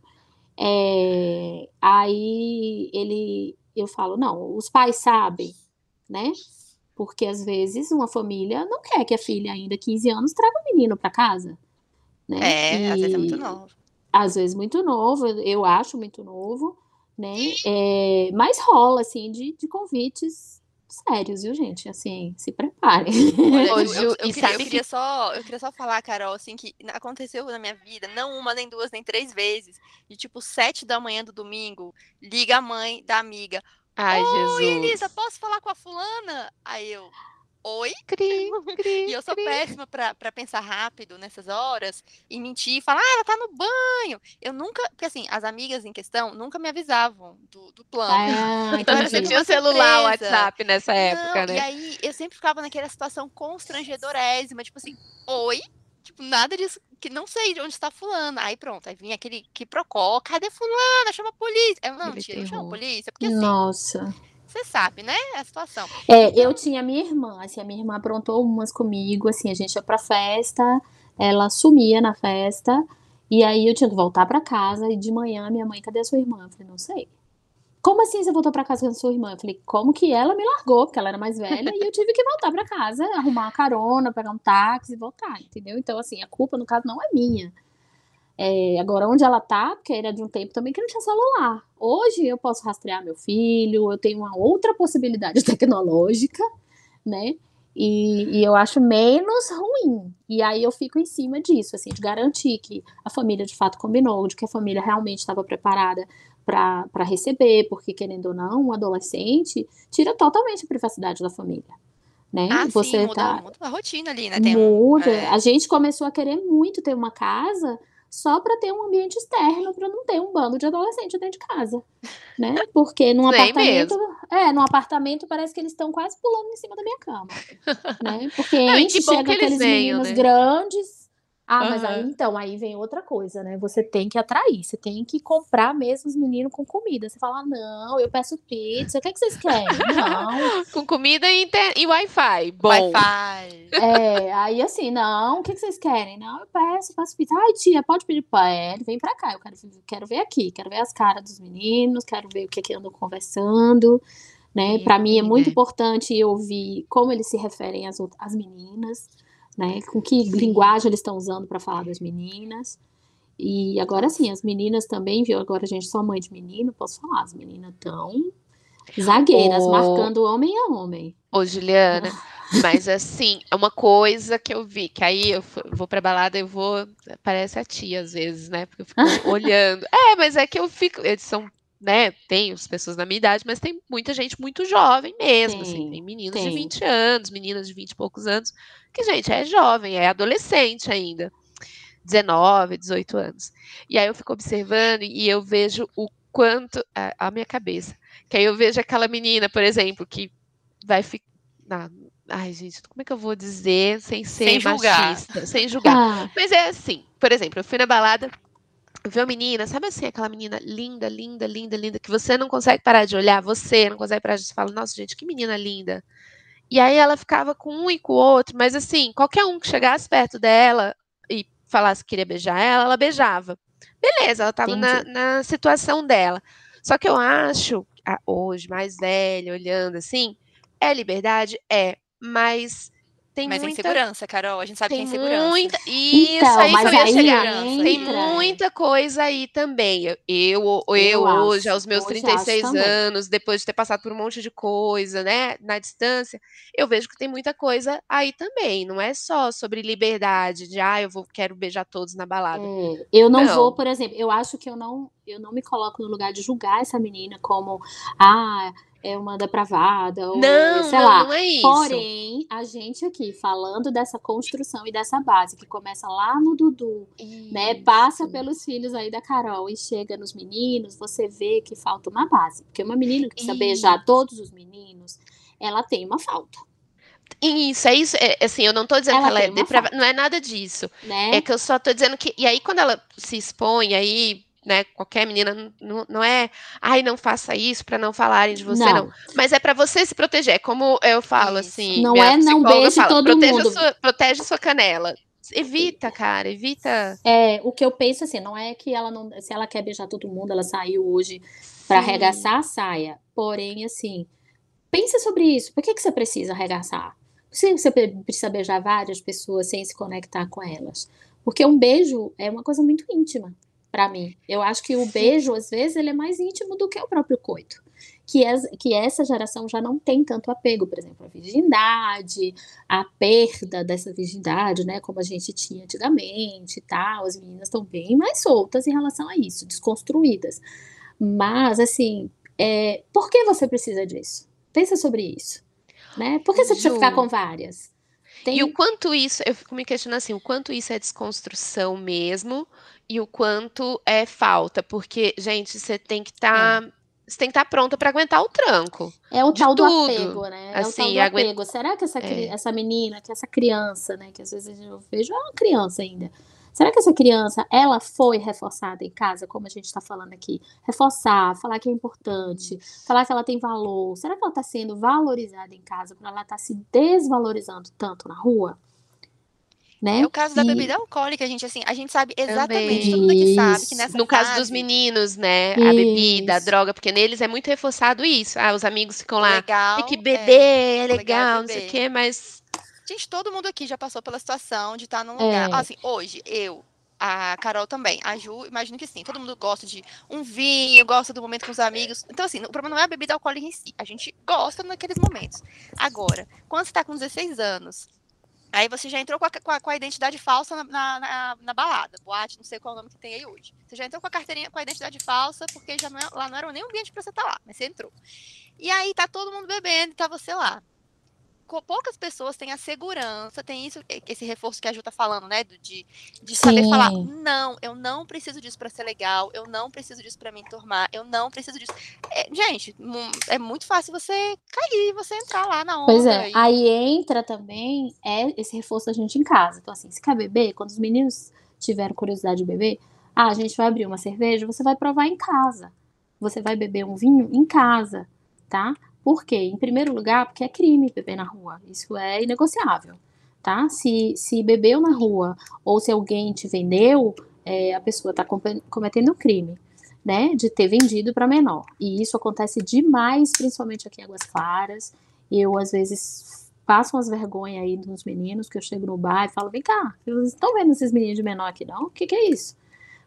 C: É, aí ele, eu falo, não, os pais sabem, né? Porque às vezes uma família não quer que a filha, ainda 15 anos, traga o um menino para casa. Né?
A: É, e, às vezes é muito novo.
C: Às vezes muito novo, eu acho muito novo. né? É, mas rola, assim, de, de convites sérios, viu, gente? Assim, se preparem.
A: Olha,
B: Ô,
A: eu, eu- eu queria, eu
B: que-
A: queria só, eu queria só falar, Carol, assim, que aconteceu na minha vida, não uma, nem duas, nem três vezes. De tipo, sete da manhã do domingo, liga a mãe da amiga.
B: Ai,
A: Oi,
B: Jesus.
A: Elisa, posso falar com a fulana? Aí eu, oi?
B: Cri, cri,
A: E eu sou
B: cri.
A: péssima pra pra pensar rápido nessas horas e mentir e falar, ah, ela tá no banho. Eu nunca, porque assim, as amigas em questão nunca me avisavam do, do plano.
C: Ah, <laughs>
A: Então era
B: Você tinha o celular, o. WhatsApp nessa época,
A: Não,
B: né?
A: E aí eu sempre ficava naquela situação constrangedorésima, tipo assim, oi? Tipo, nada disso, que não sei de onde está fulana. Aí pronto, aí vinha aquele que procó, cadê fulana? Chama a polícia. Eu, não, não chama a polícia, porque assim,
C: Nossa.
A: Você sabe, né, a situação.
C: É, eu tinha minha irmã, assim, a minha irmã aprontou umas comigo, assim, a gente ia pra festa, ela sumia na festa, e aí eu tinha que voltar pra casa, e de manhã minha mãe, cadê a sua irmã? Eu falei, não sei. Como assim você voltou pra casa com a sua irmã? Eu falei, como que ela me largou? Porque ela era mais velha, e eu tive que voltar pra casa, arrumar uma carona, pegar um táxi e voltar, entendeu? Então, assim, a culpa, no caso, não é minha. É, agora, onde ela tá, porque era de um tempo também que não tinha celular. Hoje eu posso rastrear meu filho, eu tenho uma outra possibilidade <laughs> tecnológica, né? E, e eu acho menos ruim. E aí eu fico em cima disso, assim, de garantir que a família de fato combinou, de que a família realmente estava preparada para receber, porque querendo ou não, um adolescente tira totalmente a privacidade da família, né?
A: Ah,
C: Você
A: sim, muda,
C: tá
A: muda a rotina ali, né? Tem um,
C: muda.
A: é.
C: A gente começou a querer muito ter uma casa só para ter um ambiente externo, para não ter um bando de adolescente dentro de casa, né? Porque num
B: Sei
C: apartamento, é, num apartamento parece que eles estão quase pulando em cima da minha cama, <laughs> né? Porque
B: Não,
C: enche, chega
B: que eles
C: aqueles
B: venham,
C: meninos
B: né?
C: grandes. Ah, mas aí então, aí vem outra coisa, né? Você tem que atrair, você tem que comprar mesmo os meninos com comida. Você fala, não, eu peço pizza, o que, é que vocês querem? <laughs> Não,
B: Com comida e, inter... e Wi-Fi. Bom.
A: Wi-Fi.
C: é, aí assim, não, o que, que vocês querem? Não, eu peço, peço pizza. Ai, tia, pode pedir pra ele, vem pra cá, eu quero, quero ver aqui, quero ver as caras dos meninos, quero ver o que que andam conversando, né? Pra mim é muito
B: né?
C: importante eu ouvir como eles se referem às, outras, às meninas, né? Com que linguagem eles estão usando pra falar das meninas. E agora sim, as meninas também, viu? Agora a gente só mãe de menino, posso falar, as meninas tão zagueiras,
B: Ô-
C: marcando homem a homem.
B: Ô, Juliana, mas assim, é uma coisa que eu vi, que aí eu vou pra balada, eu vou. Parece a tia às vezes, né? Porque eu fico <laughs> olhando. É, mas é que eu fico. Eles são, né? Tem as pessoas da minha idade, mas tem muita gente muito jovem mesmo. assim,
C: Tem,
B: tem meninos de
C: tem.
B: 20 anos, meninas de 20 e poucos anos, que, gente, é jovem, é adolescente ainda. 19, 18 anos. E aí eu fico observando e eu vejo o quanto. A, a minha cabeça. Que aí eu vejo aquela menina, por exemplo, que vai ficar. Ai, gente, como é que eu vou dizer sem ser
A: Sem
B: machista? Sem julgar. <laughs>
C: Ah,
B: Mas é assim, por exemplo, eu fui na balada, eu vi uma menina, sabe assim, aquela menina linda, linda, linda, linda, que você não consegue parar de olhar, você não consegue parar de falar, nossa, gente, que menina linda. E aí ela ficava com um e com o outro, mas assim, qualquer um que chegasse perto dela e falasse que queria beijar ela, ela beijava. Beleza, ela estava na, na situação dela. Só que eu acho, hoje, mais velha, olhando assim, é liberdade? É, mas tem
A: Mas
B: muita
A: segurança, Carol. A gente sabe que
B: tem
A: tem segurança.
B: muita. Isso
C: Então,
B: aí que
C: mas
B: eu ia
C: aí
B: chegar.
C: entra-
B: Tem muita coisa aí também. Eu, eu, eu
C: acho,
B: hoje, aos meus
C: hoje
B: 36
C: acho também.
B: anos, depois de ter passado por um monte de coisa, né, na distância, eu vejo que tem muita coisa aí também. Não é só sobre liberdade, de ah, eu vou, quero beijar todos na balada.
C: É, eu não,
B: Não.
C: vou, por exemplo, eu acho que eu não, eu não me coloco no lugar de julgar essa menina como, ah, é uma depravada, ou
B: Não,
C: sei
B: não,
C: lá.
B: não é isso.
C: Porém, a gente aqui falando dessa construção e dessa base que começa lá no Dudu, né? Passa
B: Isso.
C: pelos filhos aí da Carol e chega nos meninos, você vê que falta uma base. Porque uma menina que precisa
B: Isso.
C: beijar todos os meninos, ela tem uma falta,
B: Isso, é isso. É, assim, eu não tô dizendo
C: Ela
B: que ela é depravada. Não é nada disso.
C: né?
B: É que eu só tô dizendo que. E aí, quando ela se expõe, aí, né, qualquer menina, não, não é. Ai, não faça isso pra não falarem de você, não. Mas é pra você se proteger. É como eu falo,
A: Isso.
B: assim.
C: Não é não beije
B: fala,
C: todo
B: proteja
C: mundo."
B: Sua, protege sua canela. Evita, cara, evita.
C: É, o que eu penso assim, não é que ela não, se ela quer beijar todo mundo, ela saiu hoje para arregaçar a saia. Porém, assim, pense sobre isso. Por que que você precisa arregaçar? Se você pe- precisa beijar várias pessoas sem se conectar com elas? Porque um beijo é uma coisa muito íntima, para mim. Eu acho que o beijo, às vezes, ele é mais íntimo do que o próprio coito. Que, é, que essa geração já não tem tanto apego, por exemplo, à virgindade, a perda dessa virgindade, né? Como a gente tinha antigamente e tal. As meninas estão bem mais soltas em relação a isso, desconstruídas. Mas, assim, é, por que você precisa disso? Pensa sobre isso. Né? Por que você precisa ficar com várias?
B: Tem... E o quanto isso, eu fico me questionando assim, o quanto isso é desconstrução mesmo e o quanto é falta, porque, gente, você tem que estar. Tá, é. Você tem que estar tá pronta para aguentar o tranco.
C: É o tal tudo. do apego, né? É assim, o tal do apego. Será que essa, é. essa menina, que essa criança, né? Que às vezes eu vejo, é uma criança ainda. Será que essa criança, ela foi reforçada em casa, como a gente está falando aqui? Reforçar, falar que é importante, falar que ela tem valor. Será que ela está sendo valorizada em casa para ela estar tá se desvalorizando tanto na rua? Né?
A: É o caso da bebida alcoólica, a gente assim, a gente sabe exatamente, todo mundo aqui sabe que nessa
B: No
A: fase...
B: caso dos meninos, né, a bebida, a droga, porque neles é muito reforçado isso. Ah, os amigos ficam lá, legal, tem que beber, é, é legal, legal não sei o quê, mas
A: Gente, todo mundo aqui já passou pela situação de estar num lugar. É. Assim, hoje, eu, a Carol também, a Ju, imagino que sim. Todo mundo gosta de um vinho, gosta do momento com os amigos. Então, assim, o problema não é a bebida alcoólica em si. A gente gosta naqueles momentos. Agora, quando você está com 16 anos, aí você já entrou com a, com a, com a identidade falsa na, na, na, na, balada, boate, não sei qual é o nome que tem aí hoje. Você já entrou com a carteirinha com a identidade falsa, porque já não é, lá não era nem um ambiente para você estar tá lá, mas você entrou. E aí tá todo mundo bebendo e tá você lá poucas pessoas têm a segurança, tem isso, esse reforço que a Ju tá falando, né? De, de saber Sim. falar, não, eu não preciso disso para ser legal, eu não preciso disso para me enturmar, eu não preciso disso. É, gente, é muito fácil você cair, você entrar lá na onda.
C: Pois é, e... aí entra também é esse reforço da gente em casa. Então, assim, se quer beber, quando os meninos tiveram curiosidade de beber, ah, a gente vai abrir uma cerveja, você vai provar em casa. Você vai beber um vinho em casa, tá? Por quê? Em primeiro lugar, porque é crime beber na rua. Isso é inegociável, tá? Se, se bebeu na rua ou se alguém te vendeu, é, a pessoa está cometendo crime, né? De ter vendido para menor. E isso acontece demais, principalmente aqui em Águas Claras. Eu, às vezes, passo umas vergonhas aí dos meninos, que eu chego no bar e falo, vem cá, vocês estão vendo esses meninos de menor aqui, não? O que, que é isso?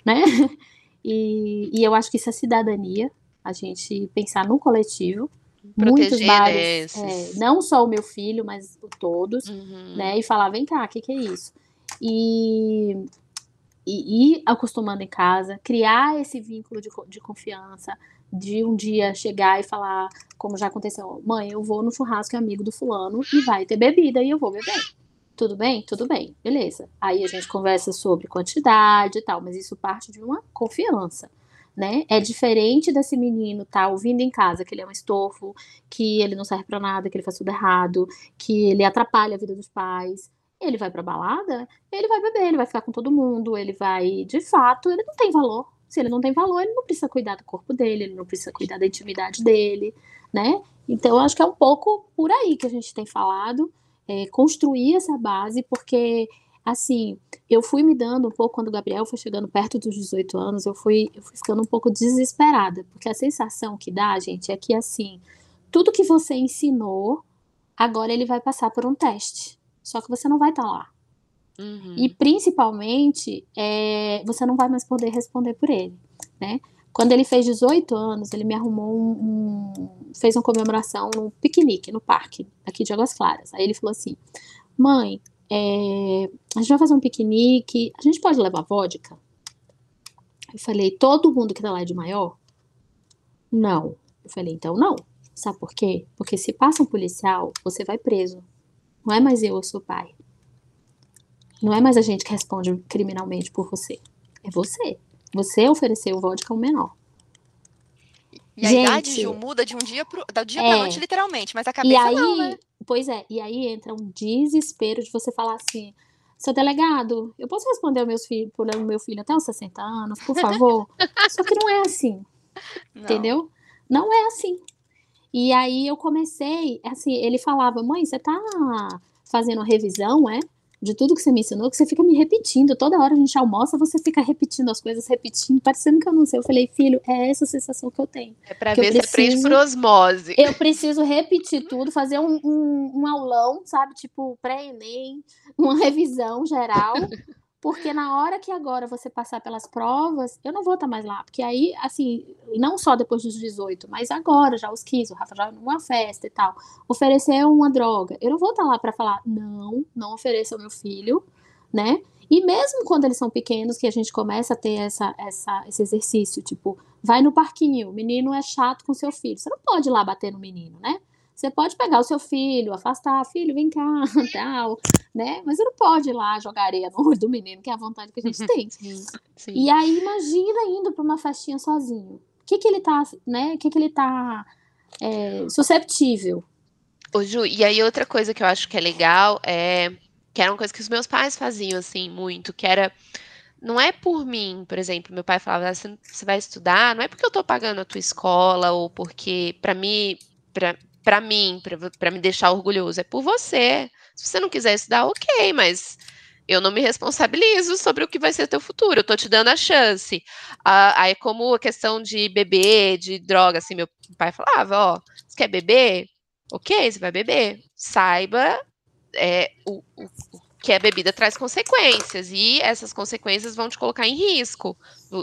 C: Né? <laughs> E, e eu acho que isso é cidadania, a gente pensar no coletivo, muitos bares, é, não só o meu filho, mas todos, uhum. né? E falar, vem cá, o que, que é isso? E, e ir acostumando em casa, criar esse vínculo de, de confiança, de um dia chegar e falar, como já aconteceu, mãe, eu vou no churrasco amigo do fulano e vai ter bebida e eu vou beber. Tudo bem? Tudo bem, beleza. Aí a gente conversa sobre quantidade e tal, mas isso parte de uma confiança né? É diferente desse menino tá ouvindo em casa que ele é um estofo, que ele não serve para nada, que ele faz tudo errado, que ele atrapalha a vida dos pais. Ele vai pra balada, ele vai beber, ele vai ficar com todo mundo, ele vai, de fato, ele não tem valor. Se ele não tem valor, ele não precisa cuidar do corpo dele, ele não precisa cuidar da intimidade dele, né? Então, eu acho que é um pouco por aí que a gente tem falado, é, construir essa base, porque assim, eu fui me dando um pouco, quando o Gabriel foi chegando perto dos 18 anos, eu fui, eu fui ficando um pouco desesperada, porque a sensação que dá, gente, é que assim, tudo que você ensinou, agora ele vai passar por um teste. Só que você não vai estar tá lá. Uhum. E principalmente, é, você não vai mais poder responder por ele, né? Quando ele fez 18 anos, ele me arrumou um, um fez uma comemoração num piquenique no parque aqui de Águas Claras. Aí ele falou assim: "Mãe, é, a gente vai fazer um piquenique, a gente pode levar vodka? Eu falei, todo mundo que tá lá é de maior? Não. Eu falei, então não. Sabe por quê? Porque se passa um policial, você vai preso. Não é mais eu ou seu pai. Não é mais a gente que responde criminalmente por você. É você. Você ofereceu vodka ao menor.
A: E a gente, idade, Ju, muda de um dia pro, da dia é, pra noite, literalmente, mas a cabeça
C: aí,
A: não, né?
C: Pois é, e aí entra um desespero de você falar assim, seu delegado, eu posso responder ao meus filho, por meu filho até os 60 anos, por favor? <laughs> Só que não é assim, não. entendeu? Não é assim. E aí eu comecei, assim, ele falava, mãe, você tá fazendo revisão, é? De tudo que você me ensinou, que você fica me repetindo. Toda hora a gente almoça, você fica repetindo as coisas, repetindo, parecendo que eu não sei. Eu falei, filho, é essa sensação que eu tenho.
B: É pra ver se aprende por osmose.
C: Eu preciso repetir tudo, fazer um, um, um aulão, sabe? Tipo, pré-ENEM, uma revisão geral, <laughs> Porque na hora que agora você passar pelas provas, eu não vou estar mais lá. Porque aí, assim, não só depois dos 18, mas agora, já os 15, o Rafa já numa festa e tal, oferecer uma droga. Eu não vou estar lá para falar, não, não ofereça ao meu filho, né? E mesmo quando eles são pequenos, que a gente começa a ter essa, essa, esse exercício, tipo, vai no parquinho, o menino é chato com seu filho. Você não pode ir lá bater no menino, né? Você pode pegar o seu filho, afastar, filho, vem cá, <laughs> tal, né? Mas você não pode ir lá jogar areia no olho do menino, que é a vontade que a gente <laughs> tem. Sim, sim. E aí, imagina indo para uma festinha sozinho. O que que ele tá, né? O que que ele tá é, susceptível?
B: Ô, Ju, e aí outra coisa que eu acho que é legal é que era uma coisa que os meus pais faziam, assim, muito, que era não é por mim, por exemplo, meu pai falava, ah, você vai estudar, não é porque eu tô pagando a tua escola ou porque para mim, para mim, para me deixar orgulhoso, é por você. Se você não quiser estudar, ok, mas eu não me responsabilizo sobre o que vai ser teu futuro. Eu tô te dando a chance. Ah, aí, como a questão de beber, de droga, assim, meu pai falava, ó, você quer beber? Ok, você vai beber. Saiba é, o, o, que a bebida traz consequências e essas consequências vão te colocar em risco.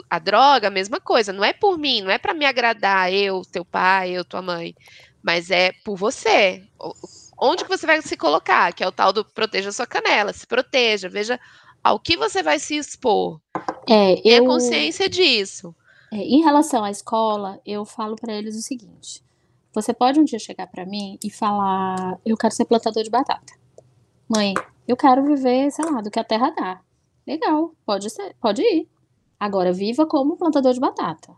B: A droga, a mesma coisa. Não é por mim, não é para me agradar eu, teu pai, eu, tua mãe mas é por você. Onde que você vai se colocar? Que é o tal do proteja sua canela, se proteja, veja ao que você vai se expor. É, eu... a consciência disso.
C: É, em relação à escola, eu falo para eles o seguinte: você pode um dia chegar para mim e falar, eu quero ser plantador de batata. Mãe, eu quero viver, sei lá, do que a terra dá. Legal, pode ser, pode ir. Agora viva como plantador de batata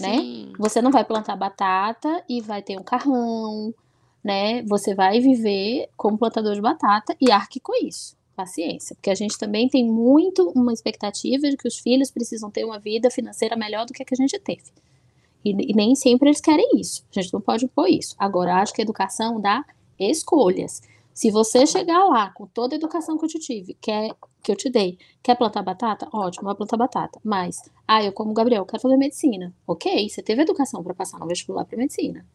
C: né? Você não vai plantar batata e vai ter um carrão, né? Você vai viver como plantador de batata e arque com isso. Paciência, porque a gente também tem muito uma expectativa de que os filhos precisam ter uma vida financeira melhor do que a que a gente teve. E, e nem sempre eles querem isso. A gente não pode impor isso. Agora, acho que a educação dá escolhas. Se você chegar lá com toda a educação que eu te tive, quer que eu te dei, quer plantar batata? Ótimo, vai plantar batata. Mas, ah, eu como Gabriel, quero fazer medicina. Ok, você teve educação para passar no vestibular para medicina.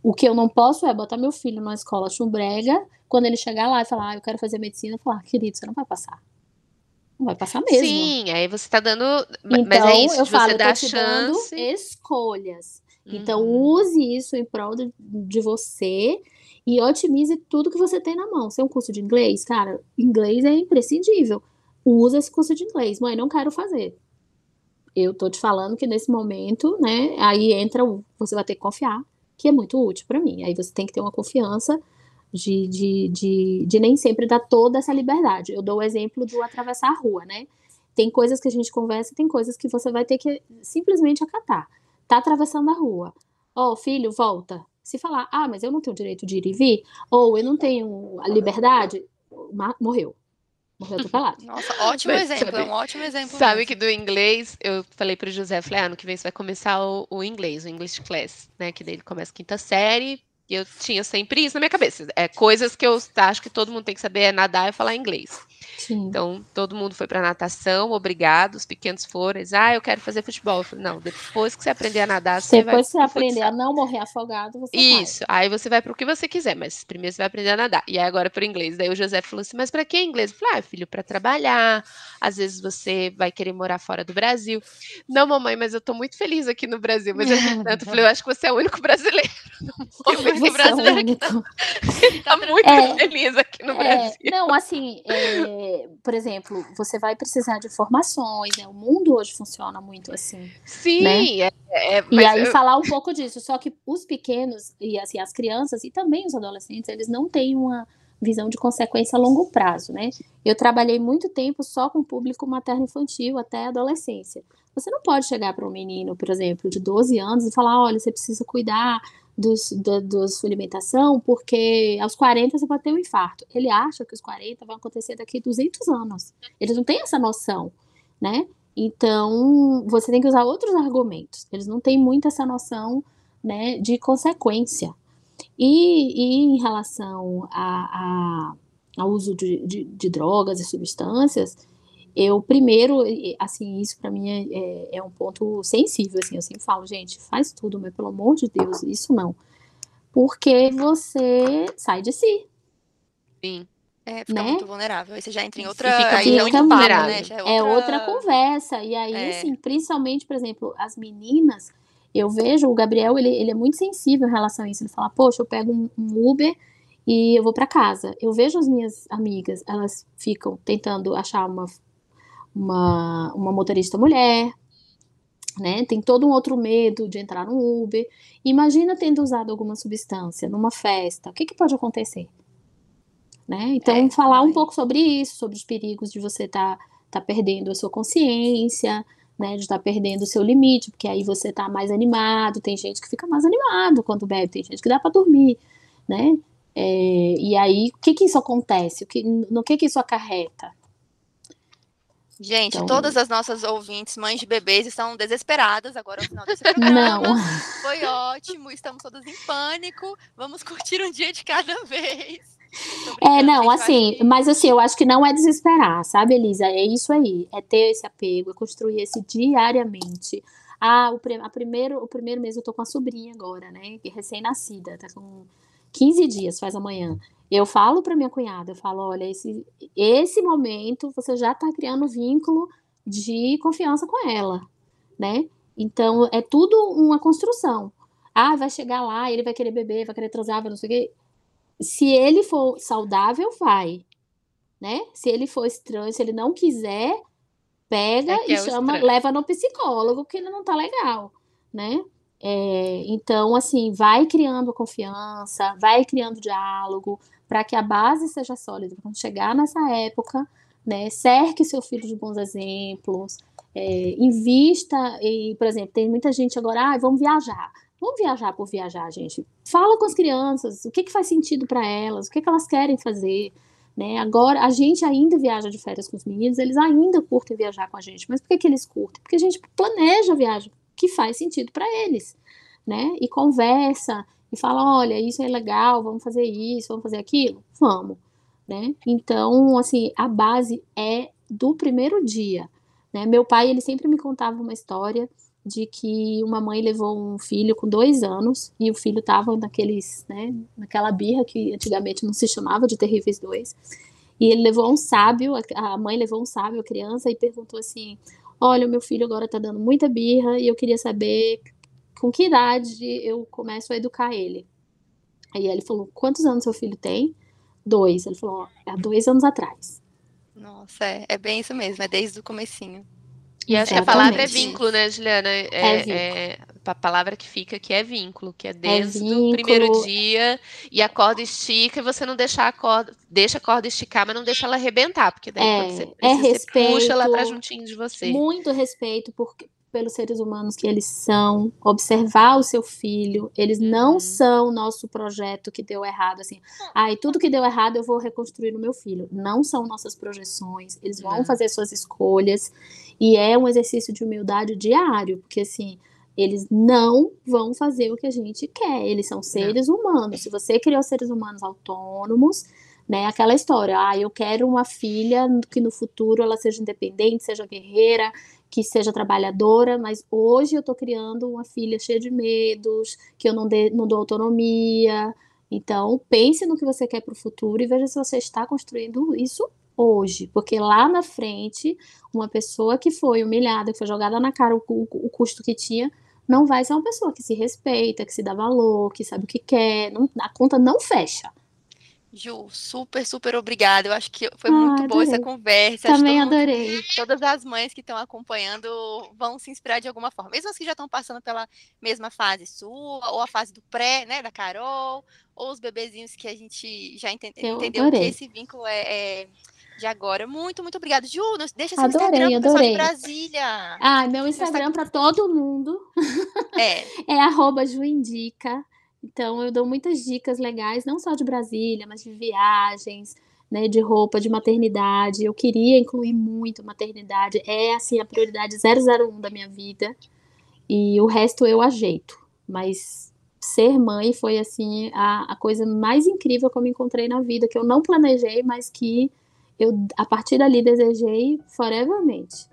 C: O que eu não posso é botar meu filho numa escola chumbrega, quando ele chegar lá e falar, ah, eu quero fazer medicina, falar, querido, você não vai passar. Não vai passar mesmo.
B: Sim, aí você tá dando.
C: Então,
B: mas é isso,
C: eu falo,
B: você
C: dá chance. escolhas. Então, uhum. use isso em prol de, de você e otimize tudo que você tem na mão. Se é um curso de inglês, cara, inglês é imprescindível. Usa esse curso de inglês. Mãe, não quero fazer. Eu tô te falando que nesse momento, né, aí entra o, você vai ter que confiar, que é muito útil para mim. Aí você tem que ter uma confiança de, de, de, de nem sempre dar toda essa liberdade. Eu dou o exemplo do atravessar a rua, né? Tem coisas que a gente conversa, tem coisas que você vai ter que simplesmente acatar. Tá atravessando a rua. Ó, oh, filho, volta. Se falar, ah, mas eu não tenho direito de ir e vir, ou eu não tenho a liberdade, morreu. Morreu atropelado. <laughs>
A: Nossa, ótimo mas, exemplo, sabe, é um ótimo exemplo.
B: Sabe mesmo. que do inglês, eu falei pro José, falei, ah, ano que vem você vai começar o, o inglês, o English Class, né? Que dele começa quinta série, e eu tinha sempre isso na minha cabeça. É coisas que eu acho que todo mundo tem que saber é nadar e falar inglês. Sim. Então, todo mundo foi para natação, obrigado. Os pequenos foram, eles, ah, eu quero fazer futebol. Eu falei, não, depois que você aprender a nadar, você
C: depois
B: vai.
C: Depois que você aprender a não morrer afogado, você
B: Isso, vai. aí você vai para o que você quiser, mas primeiro você vai aprender a nadar. E aí agora para o inglês. Daí o José falou assim, mas para que inglês? Eu falei, ah, filho, para trabalhar. Às vezes você vai querer morar fora do Brasil. Não, mamãe, mas eu tô muito feliz aqui no Brasil. Mas eu, <laughs> tanto, falei, eu acho que você é o único brasileiro. O único brasileiro é que tá, <laughs> tá muito é, feliz aqui no é, Brasil.
C: Não, assim, é, por exemplo, você vai precisar de informações, né? O mundo hoje funciona muito assim.
B: Sim,
C: né? é, é, e aí eu... falar um pouco disso. Só que os pequenos e assim, as crianças e também os adolescentes, eles não têm uma visão de consequência a longo prazo, né? Eu trabalhei muito tempo só com público materno-infantil até a adolescência. Você não pode chegar para um menino, por exemplo, de 12 anos e falar, olha, você precisa cuidar dos, da, sua alimentação, porque aos 40 você pode ter um infarto. Ele acha que os 40 vão acontecer daqui a 200 anos. Eles não têm essa noção, né? Então, você tem que usar outros argumentos. Eles não têm muito essa noção, né, de consequência. E, e em relação a, a, ao uso de, de, de drogas e substâncias, eu primeiro, assim, isso para mim é, é, é, um ponto sensível, assim, eu sempre falo, gente, faz tudo, mas pelo amor de Deus, isso não. Porque você sai de si.
B: Sim.
A: É, fica
C: né?
A: muito vulnerável. Aí você já entra em outra.
B: fica
A: aí é
C: muito
A: outro papo,
B: vulnerável.
A: né? Já
C: É outra conversa. E aí,
A: É.
C: assim, principalmente, por exemplo, as meninas, eu vejo o Gabriel, ele, ele é muito sensível em relação a isso. Ele fala, poxa, eu pego um, um Uber e eu vou para casa. Eu vejo as minhas amigas, elas ficam tentando achar uma, uma, uma motorista mulher, né? Tem todo um outro medo de entrar no Uber. Imagina tendo usado alguma substância numa festa, o que, que pode acontecer? Né? Então,
A: É,
C: falar um pouco sobre isso, sobre os perigos de você estar tá, perdendo a sua consciência, né? De estar perdendo o seu limite, porque aí você tá mais animado. Tem gente que fica mais animado quando bebe, tem gente que dá para dormir, né? É, e aí, o que que isso acontece? O que, no que que isso acarreta?
A: Gente,
C: Então-
A: todas as nossas ouvintes, mães de bebês, estão desesperadas agora no final desse <laughs> programa.
C: Não.
A: Foi ótimo, estamos todas em pânico. Vamos <laughs> curtir um dia de cada vez.
C: É, não, assim, mas assim, eu acho que não é desesperar, sabe, Elisa? É isso aí, é ter esse apego, é construir esse diariamente. Ah, o, a primeiro, o primeiro mês eu tô com a sobrinha agora, né, que é recém-nascida, tá com 15 dias, faz amanhã. Eu falo pra minha cunhada, eu falo, olha, esse, esse momento você já tá criando vínculo de confiança com ela, né? Então, é tudo uma construção. Ah, vai chegar lá, ele vai querer beber, vai querer transar, vai não sei o quê se ele for saudável, vai, né? Se ele for estranho, se ele não quiser, pega
B: É que
C: e
B: é
C: chama,
B: estranho.
C: leva no psicólogo, que ele não tá legal, né? É, então, assim, vai criando confiança, vai criando diálogo, para que a base seja sólida. Quando chegar nessa época, né, cerque seu filho de bons exemplos, é, invista em, por exemplo, tem muita gente agora, ah, vamos viajar. Vamos viajar por viajar, gente. Fala com as crianças, o que, que faz sentido para elas, o que, que elas querem fazer. Né? Agora, a gente ainda viaja de férias com os meninos, eles ainda curtem viajar com a gente. Mas por que, que eles curtem? Porque a gente planeja a viagem que faz sentido para eles. Né? E conversa, e fala: olha, isso é legal, vamos fazer isso, vamos fazer aquilo? Vamos. Né? Então, assim, a base é do primeiro dia. Né? Meu pai, ele sempre me contava uma história de que uma mãe levou um filho com dois anos e o filho estava naqueles, né, naquela birra que antigamente não se chamava de terríveis dois. E ele levou um sábio, a mãe levou um sábio à criança e perguntou assim: Olha, o meu filho agora está dando muita birra e eu queria saber com que idade eu começo a educar ele. Aí ele falou: Quantos anos seu filho tem? Dois. Ele falou: Há dois anos atrás.
A: Nossa, é, é bem isso mesmo, é desde o comecinho.
B: E acho que a palavra é
C: Exatamente.
B: vínculo, né, Juliana? É,
C: É
B: é a palavra que fica que é vínculo, que é desde o
C: vínculo.
B: primeiro dia e a corda estica e você não deixar a corda, deixa a corda esticar, mas não deixa ela arrebentar, porque daí
C: É,
B: quando você
C: é
B: você puxa ela pra
C: respeito,
B: juntinho de você.
C: muito respeito por, pelos seres humanos que eles são, observar o seu filho, eles não
B: Uhum.
C: são nosso projeto que deu errado, assim, ah, e tudo que deu errado eu vou reconstruir no meu filho. Não são nossas projeções, eles vão
B: Não.
C: fazer suas escolhas, e é um exercício de humildade diário, porque assim, eles não vão fazer o que a gente quer, eles são seres humanos. Se você criou seres humanos autônomos, né, aquela história, ah, eu quero uma filha que no futuro ela seja independente, seja guerreira, que seja trabalhadora, mas hoje eu tô criando uma filha cheia de medos, que eu não, dê, não dou autonomia. Então, pense no que você quer para o futuro e veja se você está construindo isso hoje, porque lá na frente, uma pessoa que foi humilhada, que foi jogada na cara o, o, o custo que tinha, não vai ser uma pessoa que se respeita, que se dá valor, que sabe o que quer, não, a conta não fecha.
A: Ju, super, super obrigada. Eu acho que foi
C: Ah,
A: muito boa essa
C: adorei.
A: conversa.
C: Também
A: todo mundo-
C: adorei.
A: todas as mães que estão acompanhando vão se inspirar de alguma forma. Mesmo as que já estão passando pela mesma fase sua, ou a fase do pré, né, da Carol, ou os bebezinhos que a gente já enten-
C: Eu
A: entendeu que
C: adorei.
A: esse vínculo é, é de agora. Muito, muito obrigada. Ju, deixa seu
C: Adorei,
A: Instagram pro pessoal de
C: adorei.
A: Brasília.
C: Ah, meu Instagram para todo mundo
A: É, <laughs>
C: é arroba juindica. Então eu dou muitas dicas legais, não só de Brasília, mas de viagens, né, de roupa, de maternidade. Eu queria incluir muito maternidade, é assim a prioridade 001 da minha vida. E o resto eu ajeito. Mas ser mãe foi assim a, a coisa mais incrível que eu me encontrei na vida, que eu não planejei, mas que eu a partir dali desejei forevermente.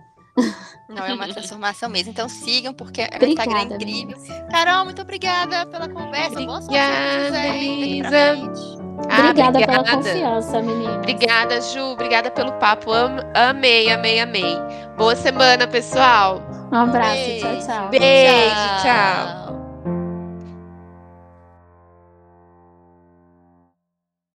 A: Não, é uma transformação mesmo. Então sigam, porque o Instagram é incrível. Meninas. Carol, muito obrigada pela conversa. Boa sorte.
C: Ah, obrigada, obrigada, pela confiança, menina.
B: Obrigada, Ju. Obrigada pelo papo. Am amei, amei, amei. Boa semana, pessoal.
C: Um abraço. Beijo. Tchau, tchau.
B: Beijo, tchau. tchau.